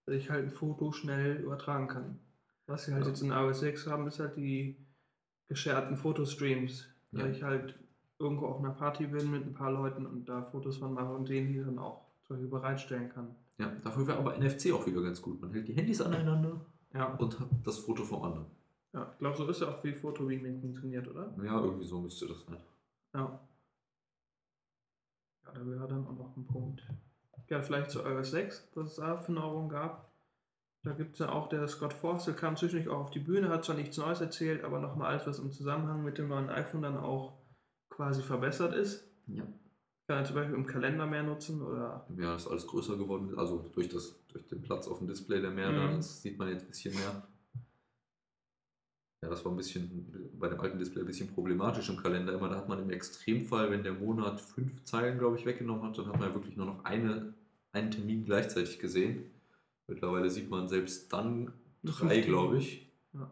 Dass ich halt ein Foto schnell übertragen kann. Was wir halt Ja. jetzt in iOS 6 haben, ist halt die gescherten Fotostreams. Ja. Da ich halt irgendwo auf einer Party bin mit ein paar Leuten und da Fotos von mache und denen die dann auch zum Beispiel bereitstellen kann. ja, dafür wäre aber NFC auch wieder ganz gut. Man hält die Handys aneinander Ja, und hat das Foto vom anderen. ja. ich glaube, so ist ja auch, wie Fotobeaming funktioniert, oder? Ja, irgendwie so müsste das sein. Ja. Ja, da wäre dann auch noch ein Punkt. Ja, vielleicht zu iOS 6, dass es da Veränderungen gab. Da gibt es ja auch, der Scott Forstall kam zwischendurch auch auf die Bühne, hat zwar nichts Neues erzählt, aber nochmal alles, was im Zusammenhang mit dem neuen iPhone dann auch quasi verbessert ist. Ja. Kann er zum Beispiel im Kalender mehr nutzen oder. Ja, ist alles größer geworden. Also durch, das, durch den Platz auf dem Display, der mehr Mhm. da ist, sieht man jetzt ein bisschen mehr. Ja, das war ein bisschen bei dem alten Display ein bisschen problematisch im Kalender. Immer da hat man im Extremfall, wenn der Monat fünf Zeilen, glaube ich, weggenommen hat, dann hat man ja wirklich nur noch eine, einen Termin gleichzeitig gesehen. Mittlerweile sieht man selbst dann drei, glaube ich. Ja.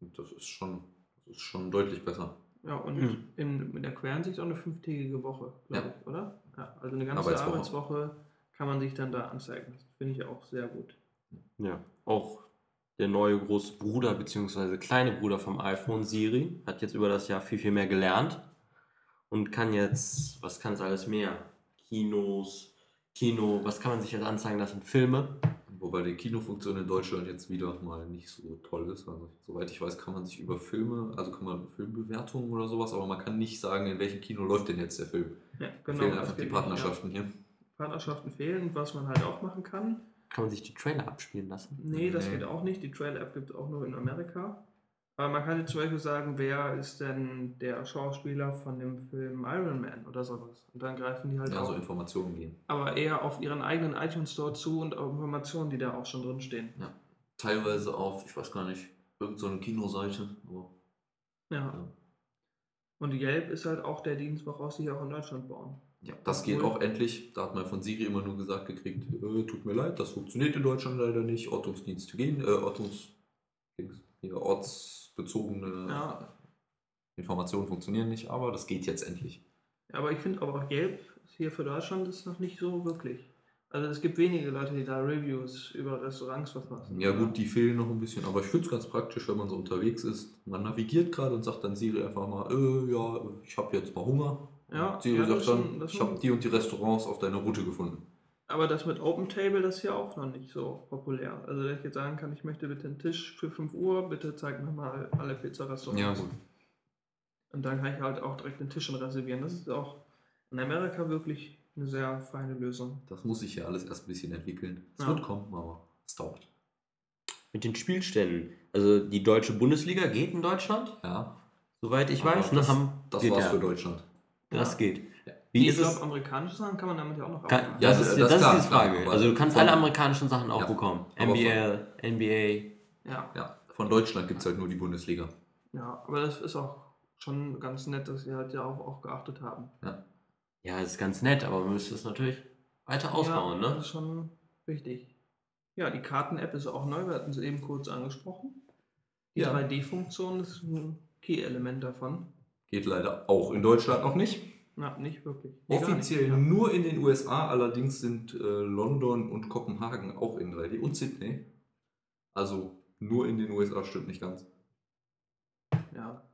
Und das ist schon, das ist schon deutlich besser. Ja, und Mhm. in, mit der Querensicht auch eine fünftägige Woche, glaube Ja. ich, oder? Ja, also eine ganze Arbeitswoche. Arbeitswoche kann man sich dann da anzeigen. Das finde ich auch sehr gut. Ja, auch der neue große Bruder bzw. kleine Bruder vom iPhone, Siri, hat jetzt über das Jahr viel, viel mehr gelernt und kann jetzt, was kann es alles mehr? Kinos, Kino, was kann man sich jetzt anzeigen lassen? Filme. Wobei die Kinofunktion in Deutschland jetzt wieder mal nicht so toll ist. Also, soweit ich weiß, kann man sich über Filme, also kann man Filmbewertungen oder sowas, aber man kann nicht sagen, in welchem Kino läuft denn jetzt der Film. Ja, Fehlen das einfach die geht nicht, Partnerschaften hier. Ja. Partnerschaften fehlen, was man halt auch machen kann. Kann man sich die Trailer abspielen lassen? Nee, das Nee. geht auch nicht. Die Trailer-App gibt es auch nur in Amerika. Aber man kann jetzt zum Beispiel sagen, wer ist denn der Schauspieler von dem Film Iron Man oder sowas. Und dann greifen die halt Ja, so auch, Informationen gehen. aber eher auf ihren eigenen iTunes Store zu und auf Informationen, die da auch schon drin stehen. Teilweise auf, ich weiß gar nicht, irgendeine so Kinoseite. Aber, Ja. ja. Und Yelp ist halt auch der Dienst, woraus sie hier auch in Deutschland bauen. Ja, das geht Obwohl- auch endlich. Da hat man von Siri immer nur gesagt gekriegt, äh, tut mir leid, das funktioniert in Deutschland leider nicht. Ortungsdienste gehen, äh, Ortungs, hier, ortsbezogene Ja. Informationen funktionieren nicht, aber das geht jetzt endlich. Ja, aber ich finde aber auch ist hier für Deutschland ist noch nicht so wirklich. Also es gibt wenige Leute, die da Reviews über Restaurants verfassen. Ja gut, die fehlen noch ein bisschen, aber ich finde es ganz praktisch, wenn man so unterwegs ist. Man navigiert gerade und sagt dann Siri einfach mal, äh, ja, ich habe jetzt mal Hunger. Ja, Und Siri ja, sagt dann, schon- ich habe die und die Restaurants auf deiner Route gefunden. Aber das mit Open Table, das ist ja auch noch nicht so populär. Also wenn ich jetzt sagen kann, ich möchte bitte einen Tisch für 5 Uhr, bitte zeig mir mal alle Pizzarestaurants. Ja gut. Und dann kann ich halt auch direkt den Tisch reservieren. Das ist auch in Amerika wirklich eine sehr feine Lösung. Das muss sich ja alles erst ein bisschen entwickeln. Es Ja. wird kommen, aber es dauert. Mit den Spielständen. Also die deutsche Bundesliga geht in Deutschland, Ja, soweit ich Aber weiß. Ne, das- haben, das geht war's ja. für Deutschland. Das Ja. geht. Ja. Wie ich ist es? glaube, amerikanische Sachen kann man damit ja auch noch Kann, aufmachen. Ja, das, das- ist, das das, klar, ist die klar, Frage. aber also du kannst alle amerikanischen Sachen auch Ja, bekommen. NBL, NBA. Ja. Ja, von Deutschland gibt es halt nur die Bundesliga. ja, aber das ist auch schon ganz nett, dass sie halt ja auch, auch geachtet haben. Ja, das ist ganz nett, aber man müsste es natürlich weiter ausbauen, ja, ne? Das ist schon wichtig. Ja, die Karten-App ist auch neu, wir hatten sie eben kurz angesprochen. Die Ja. 3D-Funktion ist ein Key-Element davon. Geht leider auch in Deutschland noch nicht. Na, nicht wirklich. Offiziell nicht. Nur in den USA, allerdings sind äh, London und Kopenhagen auch in 3D und Sydney. Also nur in den USA stimmt nicht ganz. Ja.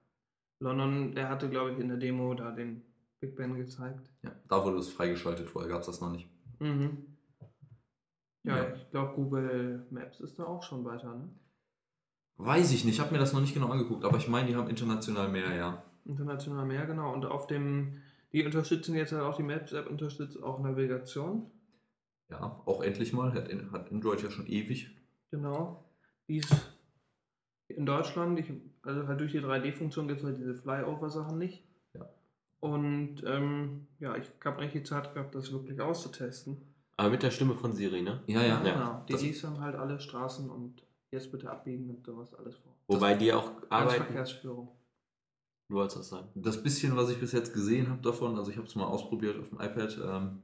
London, der hatte, glaube ich, in der Demo da den Big Ben gezeigt. Ja, da wurde es freigeschaltet, vorher gab es das noch nicht. Mhm. Ja, Ja. ich glaube, Google Maps ist da auch schon weiter, ne? Weiß ich nicht, ich habe mir das noch nicht genau angeguckt, aber ich meine, die haben international mehr, ja. International mehr, genau. Und auf dem, die unterstützen jetzt halt auch, die Maps-App unterstützt auch Navigation. Ja, auch endlich mal, hat, hat Android ja schon ewig. Genau. Die ist in Deutschland, ich, also halt durch die 3D-Funktion gibt es halt diese Flyover-Sachen nicht. Ja. Und ähm, ja, ich habe eigentlich die Zeit gehabt, das wirklich auszutesten. Aber mit der Stimme von Siri, ne? Ja, ja. Ja. Genau. Die Das- liest dann halt alle Straßen und jetzt bitte abbiegen und sowas alles vor. Wobei die auch Als arbeiten. Verkehrsführung. Du wolltest das sagen. Das bisschen, was ich bis jetzt gesehen habe davon, also ich habe es mal ausprobiert auf dem iPad, ähm,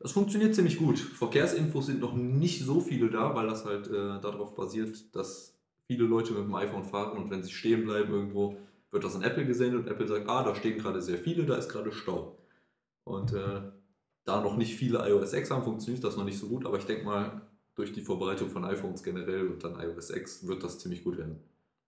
das funktioniert ziemlich gut. Verkehrsinfos sind noch nicht so viele da, weil das halt äh, darauf basiert, dass viele Leute mit dem iPhone fahren und wenn sie stehen bleiben irgendwo, wird das an Apple gesendet und Apple sagt, ah, da stehen gerade sehr viele, da ist gerade Stau. Und äh, da noch nicht viele iOS 6 haben, funktioniert das noch nicht so gut, aber ich denke mal, durch die Verbreitung von iPhones generell und dann iOS 6 wird das ziemlich gut werden.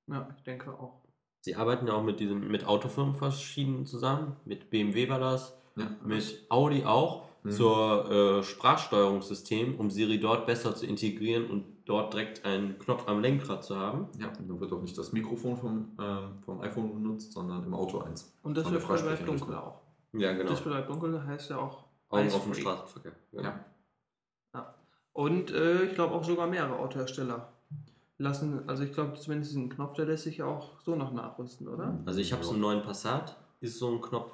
Ja, ich denke auch. Sie arbeiten ja auch mit diesen mit Autofirmen verschieden zusammen. Mit BMW war das, Ja. mit Audi auch Mhm. zur äh, Sprachsteuerungssystem, um Siri dort besser zu integrieren und dort direkt einen Knopf am Lenkrad zu haben. Ja, und dann wird auch nicht das Mikrofon vom, ähm, vom iPhone benutzt, sondern im Auto eins. Und das wird bleibt dunkel auch. Ja, genau. Das bleibt dunkel heißt ja auch Augen auf dem. Straßenverkehr. Ja. Und äh, ich glaube auch sogar mehrere Autohersteller lassen, also ich glaube zumindest diesen Knopf, der lässt sich ja auch so noch nachrüsten, oder? Also ich habe so einen neuen Passat, ist so ein Knopf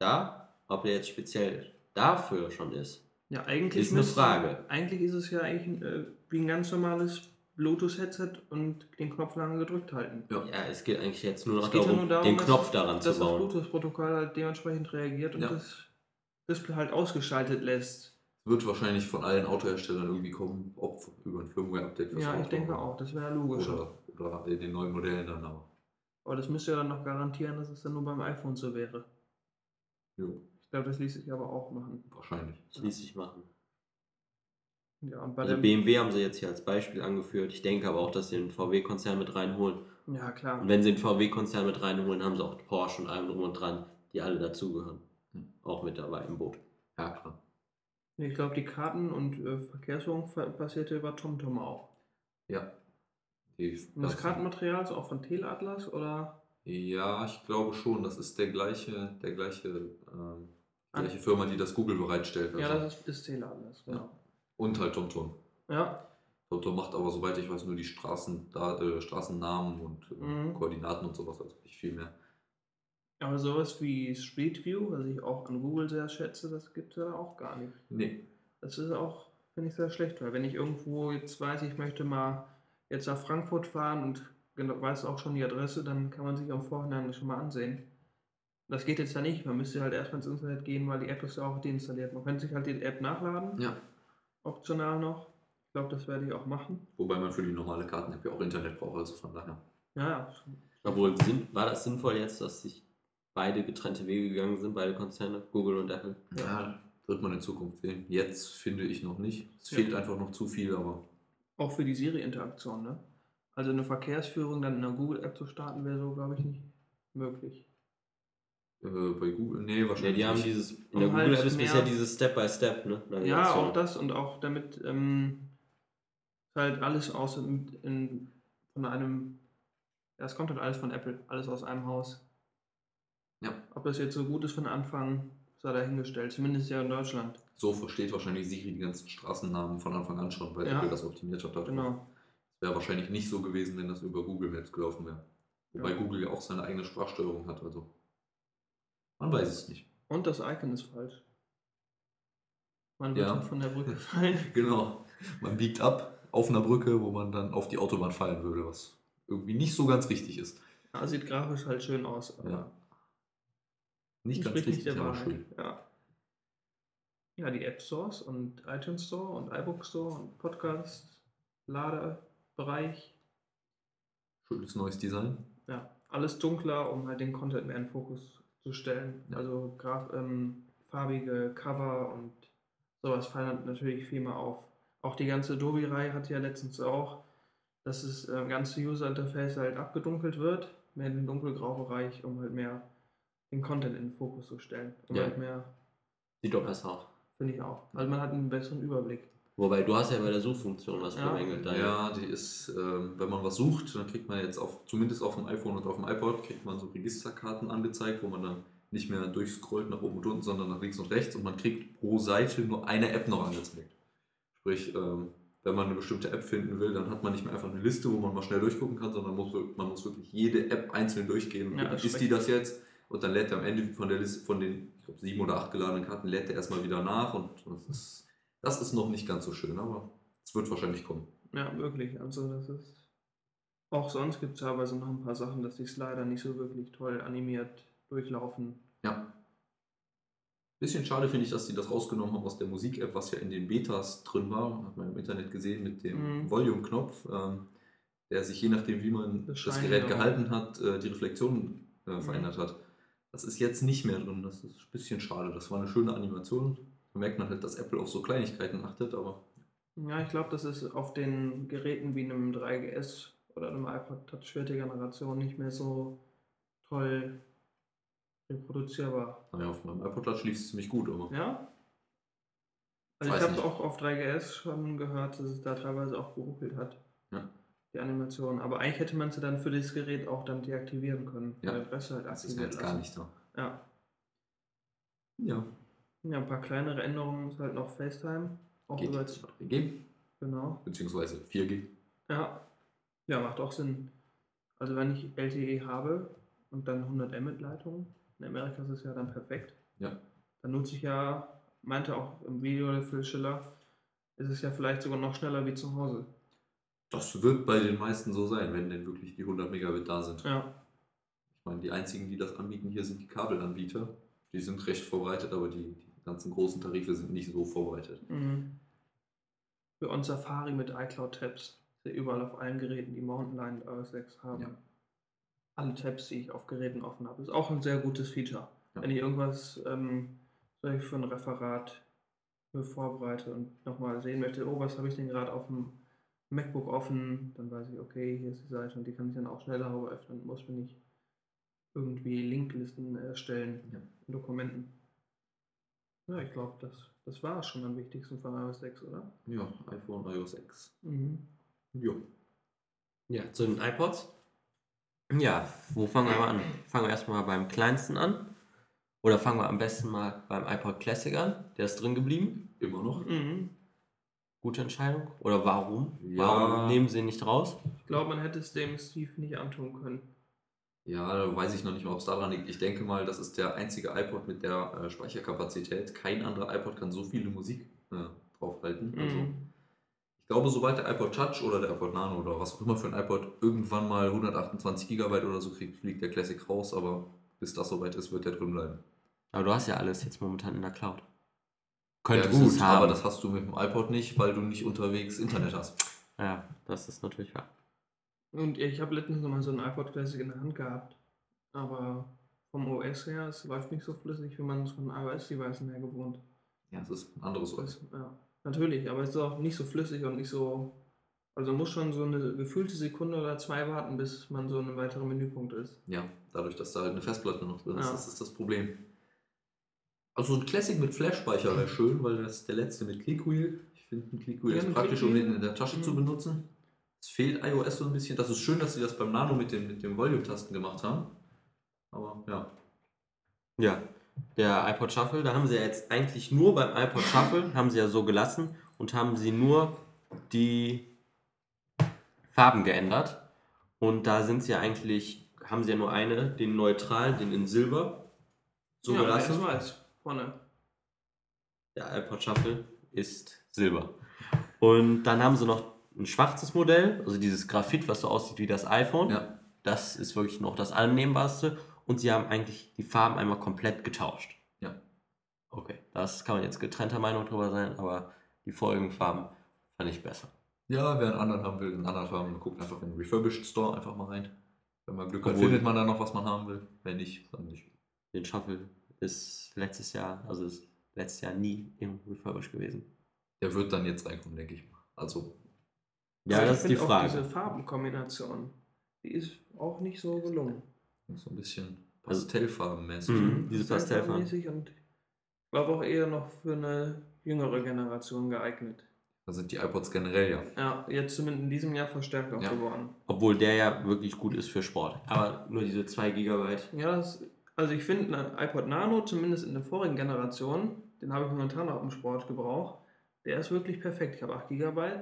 da. Ob der jetzt speziell dafür schon ist, Ja, eigentlich Ist eine müsste- Frage. Eigentlich ist es ja eigentlich äh, wie ein ganz normales Bluetooth-Headset und den Knopf lange gedrückt halten. Ja. ja, es geht eigentlich jetzt nur noch geht ja darum, nur darum, den dass- Knopf daran Dass zu das bauen. Bluetooth-Protokoll halt dementsprechend reagiert und Ja. das Display halt ausgeschaltet lässt. Wird wahrscheinlich von allen Autoherstellern irgendwie kommen, ob über ein Firmware-Update Ja, ich denke auch, das wäre logisch. Oder, oder in den neuen Modellen dann aber. Aber das müsste ja dann noch garantieren, dass es dann nur beim iPhone so wäre. Jo, Ich glaube, das ließ sich aber auch machen. wahrscheinlich. Das ließ sich machen. Ja, und bei Also BMW haben sie jetzt hier als Beispiel angeführt. Ich denke aber auch, dass sie den VW-Konzern mit reinholen. ja klar. Und wenn sie den VW-Konzern mit reinholen, haben sie auch Porsche und allem drum und dran, die alle dazugehören. Hm. Auch mit dabei im Boot. Ja, klar. Ich glaube, die Karten- und äh, Verkehrsführung ver- passierte über TomTom auch. Ja. Die, Und das Kartenmaterial ist auch von Telatlas oder? Ja, ich glaube schon. Das ist der gleiche, der gleiche, ähm, Ah. gleiche Firma, die das Google bereitstellt. Ja, also. das ist, ist Telatlas, genau. Und halt TomTom. Ja, TomTom macht aber, soweit ich weiß, nur die Straßen, da, äh, Straßennamen und äh, Mhm. Koordinaten und sowas, also nicht viel mehr. Aber sowas wie Street View, was ich auch an Google sehr schätze, das gibt es ja auch gar nicht. Nee. Das ist auch, finde ich, sehr schlecht, weil wenn ich irgendwo jetzt weiß, ich möchte mal jetzt nach Frankfurt fahren und genau, weiß auch schon die Adresse, dann kann man sich am Vorhinein schon mal ansehen. Das geht jetzt ja nicht, man müsste halt erstmal ins Internet gehen, weil die App ist ja auch deinstalliert. Man könnte sich halt die App nachladen, Ja. optional noch. Ich glaube, das werde ich auch machen. Wobei man für die normale Karten-App ja auch Internet braucht, also von daher. Ja, ja. Obwohl, war das sinnvoll jetzt, dass sich beide getrennte Wege gegangen sind, beide Konzerne, Google und Apple? Ja, wird man in Zukunft sehen. Jetzt finde ich noch nicht. Es Ja. fehlt einfach noch zu viel, aber Auch für die Siri-Interaktion, ne? Also eine Verkehrsführung dann in der Google-App zu starten, wäre so, glaube ich, nicht möglich. äh, bei Google, nee, Ja, wahrscheinlich die haben nicht. dieses, in Um der halt Google-App ist bisher dieses Step-by-Step, ne? Ja, Navigation. auch das und auch damit ähm, halt alles aus in, in, von einem, ja, es kommt halt alles von Apple, alles aus einem Haus. Ja. Ob das jetzt so gut ist den Anfang, sei dahingestellt, zumindest ja in Deutschland. So versteht wahrscheinlich Siri die ganzen Straßennamen von Anfang an schon, weil Ja. Apple das optimiert hat. darauf. Genau. Wäre wahrscheinlich nicht so gewesen, wenn das über Google Maps gelaufen wäre. Wobei Ja. Google ja auch seine eigene Sprachsteuerung hat, also man weiß es nicht. Und das Icon ist falsch. Man Ja. wird von der Brücke fallen. Genau. Man biegt ab auf einer Brücke, wo man dann auf die Autobahn fallen würde, was irgendwie nicht so ganz richtig ist. Ja, sieht grafisch halt schön aus. aber Ja. Nicht ganz nicht richtig, der aber schön. Ja. ja, die App Stores und iTunes Store und iBook Store und Podcast, Ladebereich. Schönes neues Design. Ja, alles dunkler, um halt den Content mehr in den Fokus zu stellen. Ja. Also graf, ähm, farbige Cover und sowas fallen natürlich viel mehr auf. Auch die ganze Adobe-Reihe hat ja letztens auch, dass das äh, ganze User-Interface halt abgedunkelt wird, mehr in den dunkelgrau Bereich, um halt mehr den Content in den Fokus zu stellen. Um Ja. halt mehr, Sieht doch besser aus. finde ich auch. Also man hat einen besseren Überblick. Wobei, du hast ja bei der Suchfunktion was Ja. bemängelt. da Ja, die ist, ähm, wenn man was sucht, dann kriegt man jetzt auf, zumindest auf dem iPhone und auf dem iPod, kriegt man so Registerkarten angezeigt, wo man dann nicht mehr durchscrollt nach oben und unten, sondern nach links und rechts und man kriegt pro Seite nur eine App noch angezeigt. Sprich, ähm, wenn man eine bestimmte App finden will, dann hat man nicht mehr einfach eine Liste, wo man mal schnell durchgucken kann, sondern muss, man muss wirklich jede App einzeln durchgehen. und Ja, ist die das jetzt? Und dann lädt er am Ende von der Liste, von den, ich glaube, sieben oder acht geladenen Karten, lädt er erstmal wieder nach und das ist, das ist noch nicht ganz so schön, aber es wird wahrscheinlich kommen. Ja, möglich. Also das ist. Auch sonst gibt es teilweise noch ein paar Sachen, dass die Slider nicht so wirklich toll animiert durchlaufen. Ja. Bisschen schade finde ich, dass sie das rausgenommen haben aus der Musik-App, was ja in den Betas drin war. Hat man im Internet gesehen mit dem Mhm. Volume-Knopf, ähm, der sich je nachdem, wie man Das das, Gerät gehalten hat, äh, die Reflexion äh, Mhm. verändert hat. Das ist jetzt nicht mehr drin. Das ist ein bisschen schade. Das war eine schöne Animation. Da merkt man halt, dass Apple auf so Kleinigkeiten achtet, aber Ja, ich glaube, das ist auf den Geräten wie einem 3GS oder einem iPod Touch vierte Generation nicht mehr so toll reproduzierbar. naja, auf meinem iPod Touch lief es ziemlich gut. Aber Ja? Also Weiß ich habe auch auf 3GS schon gehört, dass es da teilweise auch geruckelt hat. Ja. Die Animation. Aber eigentlich hätte man sie dann für das Gerät auch dann deaktivieren können. Ja. Weil halt das ist jetzt gar lassen. nicht da. Ja. Ja, Ja, ein paar kleinere Änderungen ist halt noch FaceTime. Auch geht über jetzt über 3G, Genau. beziehungsweise 4G. Ja. Ja, macht auch Sinn. Also wenn ich LTE habe und dann 100 Mbit Leitung, in Amerika ist es ja dann perfekt. Ja. Dann nutze ich ja, meinte auch im Video der Phil Schiller, ist es ja vielleicht sogar noch schneller wie zu Hause. Das wird bei den meisten so sein, wenn denn wirklich die 100 Megabit da sind. Ja. Ich meine, die einzigen, die das anbieten hier, sind die Kabelanbieter. Die sind recht vorbereitet, aber die, die ganzen großen Tarife sind nicht so vorbereitet. Mhm. Für uns Safari mit iCloud Tabs. Ist ja überall auf allen Geräten, die Mountain Lion und iOS 6 haben. Ja. Alle Tabs, die ich auf Geräten offen habe. Ist auch ein sehr gutes Feature. Ja. Wenn ich irgendwas ähm, für ein Referat mir vorbereite und nochmal sehen möchte, oh, was habe ich denn gerade auf dem MacBook offen, dann weiß ich, okay, hier ist die Seite und die kann ich dann auch schneller öffnen, muss mir nicht irgendwie Linklisten erstellen Ja. in Dokumenten. Ja, ich glaube, das, das war schon am wichtigsten von iOS 6, oder? Ja, iPhone iOS 6. Mhm. Ja. Ja, zu den iPods. Ja, wo fangen wir mal an? Fangen wir erstmal beim kleinsten an. Oder fangen wir am besten mal beim iPod Classic an? Der ist drin geblieben. Immer noch. Mhm. Gute Entscheidung. Oder warum? Ja. Warum nehmen sie ihn nicht raus? Ich glaube, man hätte es dem Steve nicht antun können. Ja, da weiß ich noch nicht mal, ob es daran liegt. Ich denke mal, das ist der einzige iPod mit der äh, Speicherkapazität. Kein anderer iPod kann so viele Musik äh, draufhalten. Also, Mhm. ich glaube, sobald der iPod Touch oder der iPod Nano oder was auch immer für ein iPod irgendwann mal 128 GB oder so kriegt, fliegt der Classic raus. Aber bis das soweit ist, wird der drin bleiben. Aber du hast ja alles jetzt momentan in der Cloud. Könntest ja, es gut, haben. aber das hast du mit dem iPod nicht, weil du nicht unterwegs Internet hast. ja, das ist natürlich wahr. Und ich habe letztens noch mal so ein iPod Classic in der Hand gehabt. Aber vom OS her, es läuft nicht so flüssig, wie man es von iOS-Devices her gewohnt Ja, es ist ein anderes OS. Ja, natürlich, aber es ist auch nicht so flüssig und nicht so. Also muss schon so eine gefühlte Sekunde oder zwei warten, bis man so in einem weiteren Menüpunkt ist. Ja, dadurch, dass da halt eine Festplatte noch drin ist, Ja. das ist das Problem. Also ein Classic mit Flash-Speicher wäre schön, weil das ist der letzte mit Clickwheel. Ich finde, ein Clickwheel Ja, ist praktisch, um den in der Tasche zu Mhm. benutzen. Es fehlt iOS so ein bisschen. Das ist schön, dass sie das beim Nano mit den, mit den Volume-Tasten gemacht haben. Aber ja. Ja, der iPod Shuffle, da haben sie ja jetzt eigentlich nur beim iPod Shuffle, haben sie ja so gelassen und haben sie nur die Farben geändert. Und da sind sie ja eigentlich, haben sie ja nur eine, den neutralen, den in Silber, so ja, gelassen. Das weiß, vorne. Der iPod Shuffle ist Silber. Und dann haben sie noch ein schwarzes Modell, also dieses Graphit, was so aussieht wie das iPhone. Ja. Das ist wirklich noch das annehmbarste. Und sie haben eigentlich die Farben einmal komplett getauscht. Ja. Okay, das kann man jetzt getrennter Meinung drüber sein, aber die folgenden Farben fand ich besser. Ja, wer einen anderen haben will, einen anderen haben, guckt einfach in den Refurbished Store einfach mal rein. Wenn man Glück hat, Obwohl- findet man da noch, was man haben will. Wenn nicht, dann nicht. Den Shuffle ist letztes Jahr, also ist letztes Jahr nie im Refurbish gewesen. Der wird dann jetzt reinkommen, denke ich mal. Also, Ja, ich das ist die find auch Frage. Diese Farbenkombination, die ist auch nicht so gelungen. so ein bisschen Also- Pastellfarbenmäßig. Mhm. diese Pastellfarben Und ich glaube auch eher noch für eine jüngere Generation geeignet. Da sind die iPods generell ja. Ja, jetzt zumindest in diesem Jahr verstärkt auch Ja. geworden. Obwohl der ja wirklich gut ist für Sport. Aber nur diese 2 GB. Ja, das, also ich finde, ein iPod Nano, zumindest in der vorigen Generation, den habe ich momentan auch im Sportgebrauch, der ist wirklich perfekt. Ich habe 8 GB,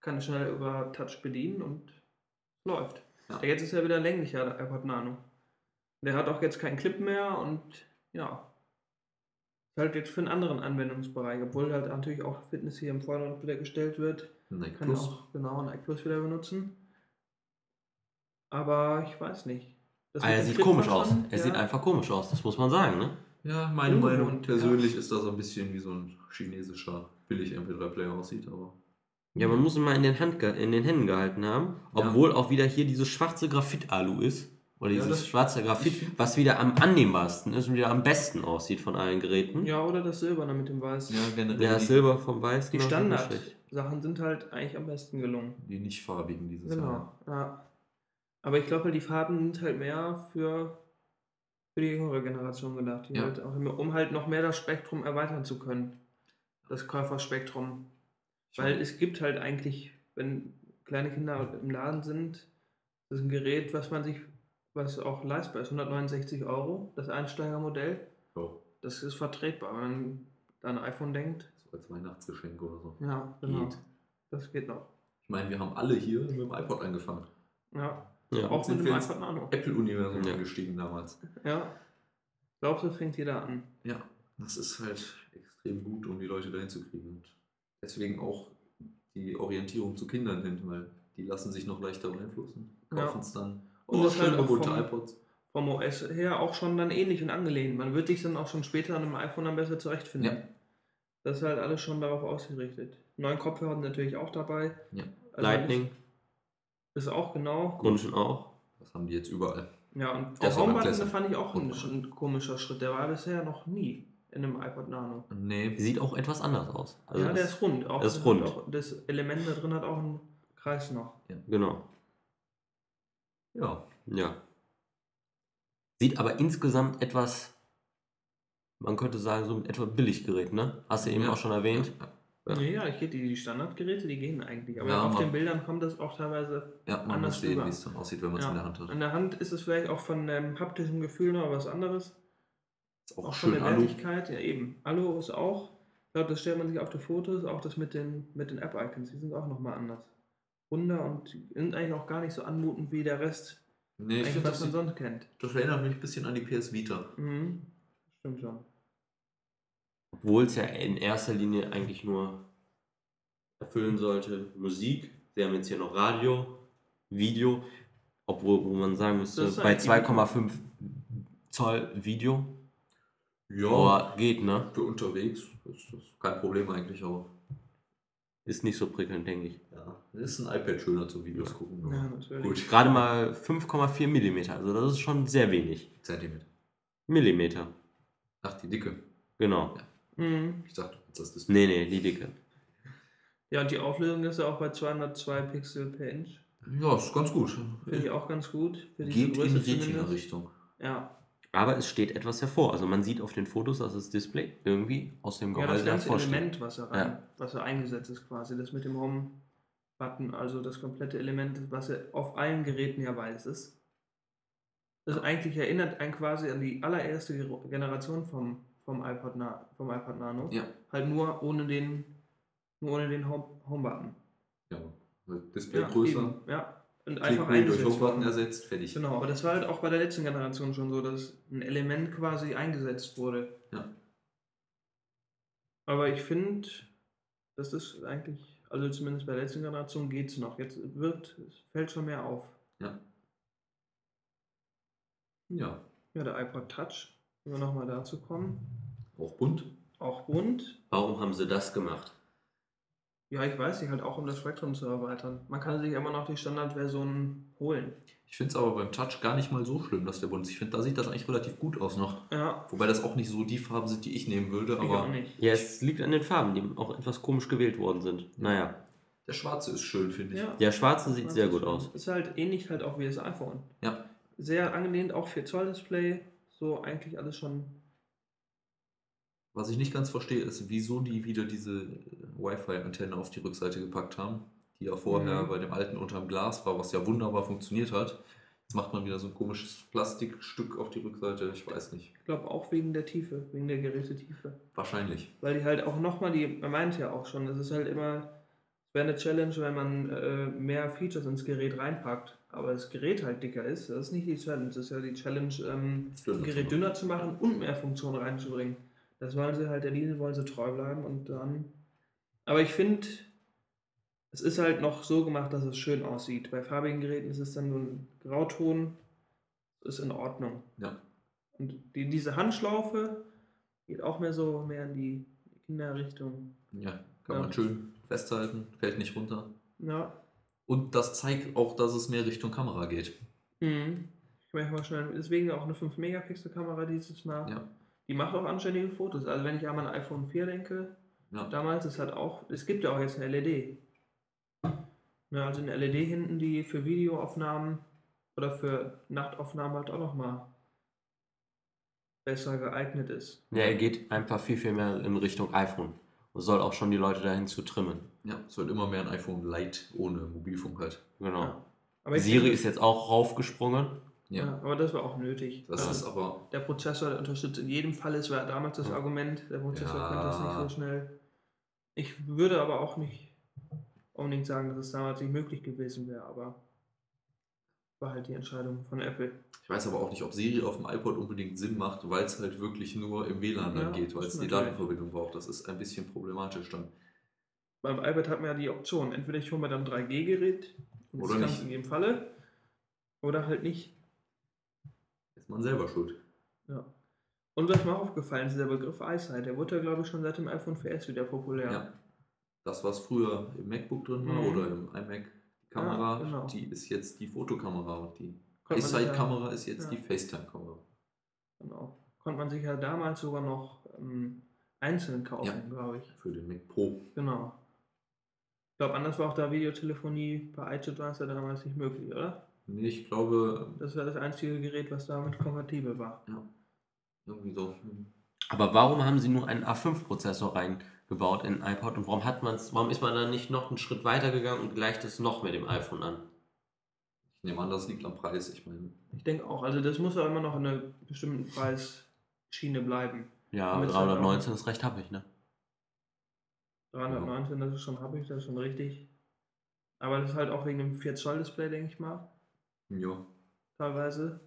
kann schnell über Touch bedienen und läuft. Ja. Der jetzt ist ja wieder länglicher, der iPod Nano. Der hat auch jetzt keinen Clip mehr und ja. Ist halt jetzt für einen anderen Anwendungsbereich, obwohl halt natürlich auch Fitness hier im Vordergrund wieder gestellt wird. Nike Kann Plus. auch genau ein iPlus wieder benutzen. Aber ich weiß nicht. Das Ah, er sieht komisch aus. schon- Er ja. sieht einfach komisch aus, das muss man sagen, ne? Ja, meine Ungewohnt, Meinung ja. persönlich ist das so ein bisschen wie so ein chinesischer billig MP3-Player aussieht, aber Ja, man muss ihn mal in den, Hand ge- in den Händen gehalten haben. Ja. Obwohl auch wieder hier dieses schwarze Graphit-Alu ist. Oder Ja, dieses das- schwarze Graphit, was wieder am annehmbarsten ist und wieder am besten aussieht von allen Geräten. Ja, oder das Silberne mit dem Weiß. ja, generell Der die, Silber vom Weiß. Die. Standard-Sachen sind halt eigentlich am besten gelungen. die nicht farbigen dieses Jahr. Genau, ja. Aber ich glaube, die Farben sind halt mehr für, für die jüngere Generation gedacht. Ja. halt auch, um halt noch mehr das Spektrum erweitern zu können. Das Käuferspektrum. Weil es gibt halt eigentlich, wenn kleine Kinder im Laden sind, das ist ein Gerät, was man sich, was auch leistbar ist, 169 Euro, das Einsteigermodell. So, Das ist vertretbar, wenn man an ein iPhone denkt. so als Weihnachtsgeschenk oder so. Ja, genau. Geht. Das geht noch. Ich meine, wir haben alle hier mit dem iPod angefangen. Ja, Ja. auch sind mit dem iPad Nano. Apple-Universum Ja. eingestiegen damals. Ja. Glaubst du, fängt jeder an? Ja, das ist halt extrem gut, um die Leute dahin zu kriegen. Und deswegen auch die Orientierung zu Kindern hin, weil die lassen sich noch leichter beeinflussen. Ja. Kaufen es dann. Und Oh, das halt schöne auch vom- iPods. Vom OS her auch schon dann ähnlich und angelehnt. Man wird sich dann auch schon später an einem iPhone dann besser zurechtfinden. Ja. Das ist halt alles schon darauf ausgerichtet. Neuen Kopfhörer natürlich auch dabei. Ja. Also Lightning, Ist auch genau. Wunschen auch. Das haben die jetzt überall. Ja, und Der Classic. fand ich auch ein, ein komischer Schritt. Der war bisher noch nie. in einem iPod Nano. Nee, Sieht auch etwas anders aus. Also ja, der das- ist rund. Auch, ist hat rund. Auch, das Element da drin hat auch einen Kreis noch. Genau. ja. Ja. Sieht aber insgesamt etwas, man könnte sagen, so ein etwa Billiggerät, ne? Hast du eben Ja. auch schon erwähnt. Ja. Nee, ja, ich die, die Standardgeräte, die gehen eigentlich. Aber Ja, auf man- den Bildern kommt das auch teilweise. Ja, man Anders muss sehen, wie es dann aussieht, wenn man es Ja. in der Hand hat. An der Hand ist es vielleicht auch von dem haptischen Gefühl noch was anderes. Ist auch, Auch von schön der Alu. Wertigkeit, ja eben. Alu ist auch, ich glaube, das stellt man sich auf die Fotos, auch das mit den, mit den App-Icons, die sind auch nochmal anders. Runder und sind eigentlich auch gar nicht so anmutend wie der Rest, Nee, was man sonst kennt. das erinnert mich ein bisschen an die PS Vita. Mhm. Stimmt schon. Obwohl es ja in erster Linie eigentlich nur erfüllen sollte Musik. Sie haben jetzt hier noch Radio, Video, obwohl wo man sagen müsste, bei eigentlich- 2,5 Zoll Video. Ja, Aber geht, ne? für unterwegs ist das kein Problem eigentlich auch. Ist nicht so prickelnd, denke ich. Ja, ist ein iPad schöner zum Videos gucken. Ja, natürlich. Gut, Gerade mal 5,4 Millimeter, also das ist schon sehr wenig. Zentimeter. Millimeter, Ach, die Dicke. genau. Mhm. Ich dachte, das ist Nee, nee, die Dicke. Ja, und die Auflösung ist ja auch bei 202 Pixel per Inch. Ja, ist ganz gut. Finde ich auch ganz gut. Für diese Geht in Größe zumindest. Retina-Richtung. Ja. Aber es steht etwas hervor. Also man sieht auf den Fotos, dass das Display irgendwie aus dem ja, das Gehäuse ganze hervorsteht. Element, was er, rein, Ja. was er eingesetzt ist quasi, das mit dem Home-Button, also das komplette Element, was er auf allen Geräten ja weiß ist. Das eigentlich erinnert einen quasi an die allererste Generation vom, vom, iPod, Na, vom iPod Nano. Ja. Halt nur ohne den, nur ohne den Home- Home-Button. Ja, Display ja, größer. eben, Ja. Und einfach Wheel durch Home-Button ersetzt, fertig. Genau, aber das war halt auch bei der letzten Generation schon so, dass ein Element quasi eingesetzt wurde. Ja. Aber ich finde, das ist eigentlich, also zumindest bei der letzten Generation geht es noch. Jetzt wird, es fällt schon mehr auf. Ja, Ja, der iPod Touch, wenn wir nochmal dazu kommen, auch bunt. auch bunt. Warum haben sie das gemacht? Ja, ich weiß nicht, halt auch um das Spektrum zu erweitern. Man kann sich immer noch die Standardversion holen. Ich finde es aber beim Touch gar nicht mal so schlimm, dass der bunt ist. Ich finde, da sieht das eigentlich relativ gut aus noch. Ja, Wobei das auch nicht so die Farben sind, die ich nehmen würde, ich aber auch nicht. Ja, es liegt an den Farben, die auch etwas komisch gewählt worden sind. Naja, der schwarze ist schön, finde ich. Ja. der schwarze sieht sehr gut schon- aus. Ist halt ähnlich halt auch wie das iPhone. Ja. Sehr angelehnt, auch 4 Zoll Display. So eigentlich alles schon. Was ich nicht ganz verstehe, ist, wieso die wieder diese äh, Wi-Fi-Antenne auf die Rückseite gepackt haben, die ja vorher Mhm. bei dem alten unterm Glas war, was ja wunderbar funktioniert hat. Jetzt macht man wieder so ein komisches Plastikstück auf die Rückseite, ich weiß nicht. Ich glaube auch wegen der Tiefe, wegen der Gerätetiefe. Wahrscheinlich. Weil die halt auch nochmal, die, man meint ja auch schon, es ist halt immer, es wäre eine Challenge, wenn man äh, mehr Features ins Gerät reinpackt. Aber das Gerät halt dicker ist, das ist nicht die Challenge. Das ist ja die Challenge, ähm, das Gerät dünner zu machen und mehr Funktionen reinzubringen. Das wollen sie halt, der Linie wollen sie treu bleiben und dann. Aber ich finde, es ist halt noch so gemacht, dass es schön aussieht. Bei farbigen Geräten ist es dann so ein Grauton, ist in Ordnung. Ja. Und die, diese Handschlaufe geht auch mehr so mehr in die Kinderrichtung. Ja, kann Ja. man schön festhalten, fällt nicht runter. Ja. Und das zeigt auch, dass es mehr Richtung Kamera geht. Mhm. Ich mache mal schnell. Deswegen auch eine 5-Megapixel-Kamera dieses Mal. Ja. Die macht auch anständige Fotos. Also wenn ich an mein iPhone 4 denke, Ja. damals ist halt auch, es gibt ja auch jetzt eine LED. Ja, also eine LED hinten, die für Videoaufnahmen oder für Nachtaufnahmen halt auch nochmal besser geeignet ist. Ja, er geht einfach viel, viel mehr in Richtung iPhone. Und soll auch schon die Leute dahin zu trimmen. Ja, es wird immer mehr ein iPhone Lite ohne Mobilfunk halt. Genau. Ja. Siri ist jetzt auch raufgesprungen. Ja, Ja, aber das war auch nötig. das Ja. ist aber, Der Prozessor der unterstützt in jedem Fall, es war damals das Ja. Argument, der Prozessor Ja. könnte es nicht so schnell. Ich würde aber auch nicht unbedingt sagen, dass es damals nicht möglich gewesen wäre, aber war halt die Entscheidung von Apple. ich weiß aber auch nicht, ob Siri auf dem iPod unbedingt Sinn macht, weil es halt wirklich nur im WLAN dann geht, weil es die. Datenverbindung braucht. Das ist ein bisschen problematisch dann. Beim iPad hat man ja die Option, entweder ich hole mir dann ein 3G-Gerät, und das Oder kann nicht. in jedem Falle, oder halt nicht. Ist man selber schuld. Ja. Und was mir aufgefallen ist, der Begriff EyeSight, der wurde ja glaube ich schon seit dem iPhone 4S wieder populär. Ja. Das, was früher im MacBook drin war Mhm. oder im iMac, die Kamera, Ja, genau. die ist jetzt die Fotokamera und die sich ja- ist jetzt die FaceTime-Kamera. Genau. Konnte man sich ja damals sogar noch ähm, einzeln kaufen, glaube ich. Für den Mac Pro. Genau. Ich glaube, anders war auch da Videotelefonie bei iChat war es ja damals nicht möglich, oder? Nee, ich glaube, Das war das einzige Gerät, was damit kompatibel war. irgendwie so. Aber warum haben sie nur einen A5-Prozessor reingebaut in ein iPod und warum hat man's, warum ist man dann nicht noch einen Schritt weiter gegangen und gleicht es noch mit dem iPhone an? Ich nehme an, das liegt am Preis. Ich meine, Ich denke auch, also das muss ja immer noch in einer bestimmten Preisschiene bleiben. Ja, Damit es halt 319 ist recht happig, ne? 319, das ist schon happig, das ist schon richtig. Aber das ist halt auch wegen dem 4 Zoll Display, denke ich mal, ja, teilweise.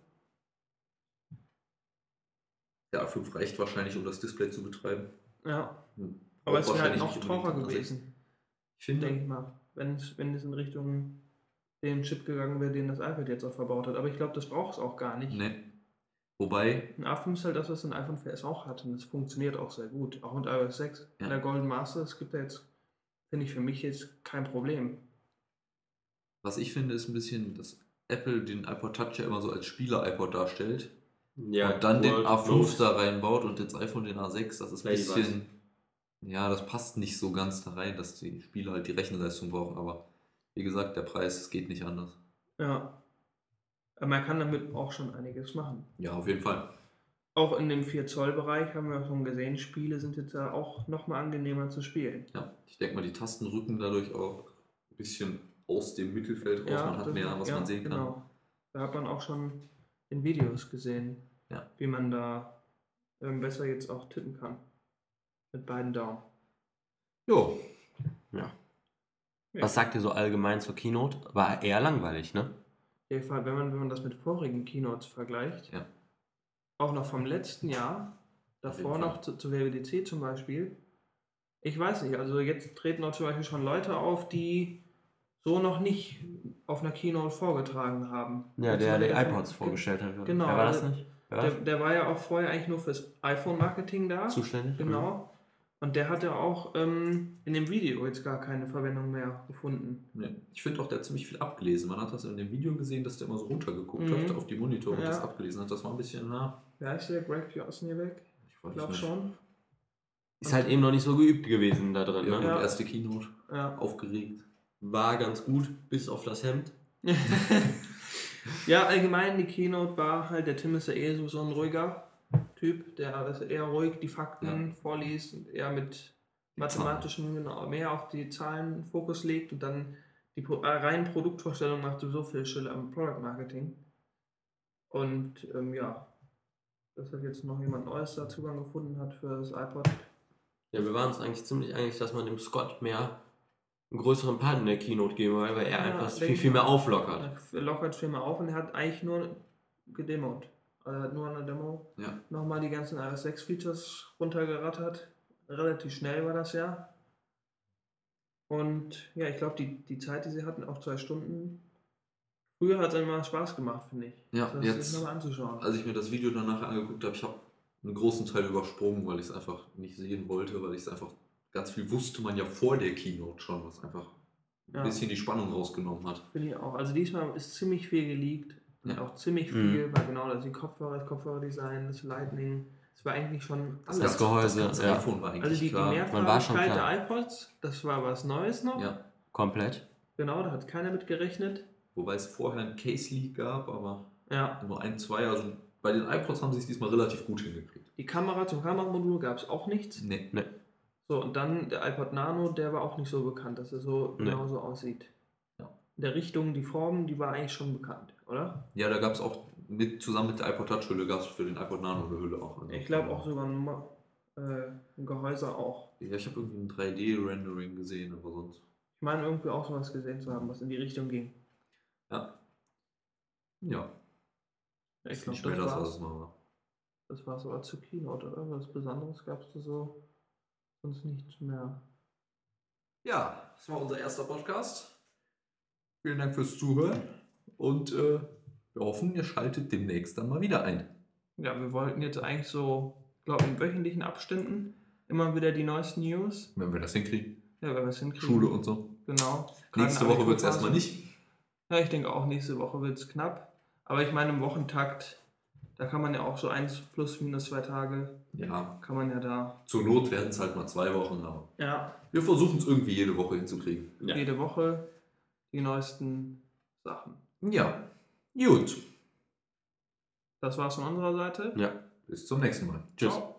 der A5 reicht wahrscheinlich, um das Display zu betreiben. Ja, Hm. aber es wäre halt noch teurer unbedingt am A6. gewesen, Ich finde, denke ich mal, wenn es, wenn es in Richtung den Chip gegangen wäre, den das iPad jetzt auch verbaut hat. Aber ich glaube, das braucht es auch gar nicht. ne. Wobei, Ein A5 ist halt das, was ein iPhone 4S auch hat und das funktioniert auch sehr gut. Auch mit iOS 6. Ja. In der Golden Master, es gibt da jetzt, finde ich für mich jetzt kein Problem. was ich finde, ist ein bisschen, dass Apple den iPod Touch ja immer so als Spieler-iPod darstellt. Ja, und dann den World A5 Notes. da reinbaut und jetzt iPhone den A6. Das ist ein Ja, bisschen. Ja, das passt nicht so ganz da rein, dass die Spieler halt die Rechenleistung brauchen. Aber wie gesagt, der Preis, es geht nicht anders. Ja. Aber man kann damit auch schon einiges machen. Ja, auf jeden Fall. Auch in dem 4 Zoll Bereich haben wir schon gesehen, Spiele sind jetzt ja auch nochmal angenehmer zu spielen. Ja, ich denke mal, die Tasten rücken dadurch auch ein bisschen aus dem Mittelfeld raus. man hat mehr, was ja, man sehen kann. Genau. Da hat man auch schon in Videos gesehen, Ja. wie man da ähm, besser jetzt auch tippen kann. Mit beiden Daumen. Jo, Ja. Ja. Was sagt ihr so allgemein zur Keynote? War eher langweilig, ne? Auf jeden Fall, wenn man, wenn man das mit vorigen Keynotes vergleicht, Ja. auch noch vom letzten Jahr, davor noch zu, zu WWDC zum Beispiel, ich weiß nicht, also jetzt treten auch zum Beispiel schon Leute auf, die so noch nicht auf einer Keynote vorgetragen haben. Ja, Jetzt der mal die der- iPods vorgestellt hat. Genau, Wer war das also nicht? Wer Der, der war ja auch vorher eigentlich nur fürs iPhone-Marketing da. Zuständig? Genau. Und der hatte auch ähm, in dem Video jetzt gar keine Verwendung mehr gefunden. nee. ich finde auch, der hat ziemlich viel abgelesen. Man hat das in dem Video gesehen, dass der immer so runtergeguckt Mhm. hat auf die Monitore und Ja. das abgelesen hat. Das war ein bisschen, na, Wer ist der? Greg Josniewek? ich Ich weiß glaube schon. Ist halt eben noch nicht so geübt gewesen da drin, Ja, ne? Ja. und erste Keynote, Ja. aufgeregt. War ganz gut, bis auf das Hemd. ja, allgemein die Keynote war halt, der Tim ist ja eh so, so ein ruhiger Typ, der eher ruhig die Fakten vorliest und eher mit mathematischen, genau, mehr auf die Zahlen Fokus legt und dann die äh, reinen Produktvorstellung macht sowieso viel Schiller im Product Marketing. Und ähm, ja, dass halt jetzt noch jemand Neues da Zugang gefunden hat für das iPod. Ja, wir waren uns eigentlich ziemlich einig, dass man dem Scott mehr einen größeren Part in der Keynote geben will, weil er Ja, einfach viel, viel mehr auflockert. Er lockert viel mehr auf und er hat eigentlich nur gedemot. Hat nur an der Demo Ja. nochmal die ganzen iOS 6 Features runtergerattert. Relativ schnell war das ja. Und ja, ich glaube, die, die Zeit, die sie hatten, auch zwei Stunden. Früher hat es immer Spaß gemacht, finde ich. Ja, das jetzt- nochmal anzuschauen. Als ich mir das Video danach angeguckt habe, ich habe einen großen Teil übersprungen, weil ich es einfach nicht sehen wollte, weil ich es einfach ganz viel wusste man ja vor der Keynote schon, was einfach ein Ja. bisschen die Spannung rausgenommen hat. Finde ich auch. Also diesmal ist ziemlich viel geleakt. Ja. auch ziemlich Mhm. viel, weil genau das die Kopfhörer, das Kopfhörerdesign, das Lightning. Es war eigentlich schon alles. Das Gehäuse, das ja. iPhone war eigentlich Also die, die klar. Schon Mehrfarbigkeit der iPods, das war was Neues noch. ja, Komplett. Genau, da hat keiner mit gerechnet. wobei es vorher ein Case Leak gab, aber Ja, nur ein, zwei. Also bei den iPods haben sie es diesmal relativ gut hingekriegt. die Kamera zum Kameramodul gab es auch nichts. Nee. So, und dann der iPod Nano, der war auch nicht so bekannt, dass er so Nee. genauso aussieht. In der Richtung, die Form, die war eigentlich schon bekannt, oder? Ja, da gab es auch mit, zusammen mit der iPod Touch Hülle gab es für den iPod Nano eine Hülle auch. Also, Ich glaube auch sogar ein, äh, ein Gehäuse auch. Ja, ich habe irgendwie ein 3D-Rendering gesehen, aber sonst. Ich meine irgendwie auch sowas gesehen zu haben, was in die Richtung ging. Ja. Ja, ist ich glaube, nicht mehr das, was war's. es mal war. das war so als Keynote, oder? Was Besonderes gab es da so sonst nichts mehr. Ja, das war unser erster Podcast. Vielen Dank fürs Zuhören und äh, wir hoffen, ihr schaltet demnächst dann mal wieder ein. Ja, wir wollten jetzt eigentlich so, glaube ich, in wöchentlichen Abständen immer wieder die neuesten News. Wenn wir das hinkriegen. Ja, wenn wir es hinkriegen. Schule und so. Genau. Nächste Woche wird es erstmal nicht. Ja, ich denke auch, nächste Woche wird es knapp. Aber ich meine, im Wochentakt, da kann man ja auch so eins plus minus zwei Tage. Ja. Kann man ja da. Zur Not werden es halt mal zwei Wochen, aber. Ja. Wir versuchen es irgendwie jede Woche hinzukriegen. Ja. Jede Woche die neuesten Sachen. Ja, gut. Das war's von unserer Seite. Ja, bis zum nächsten Mal. Tschüss. Ciao.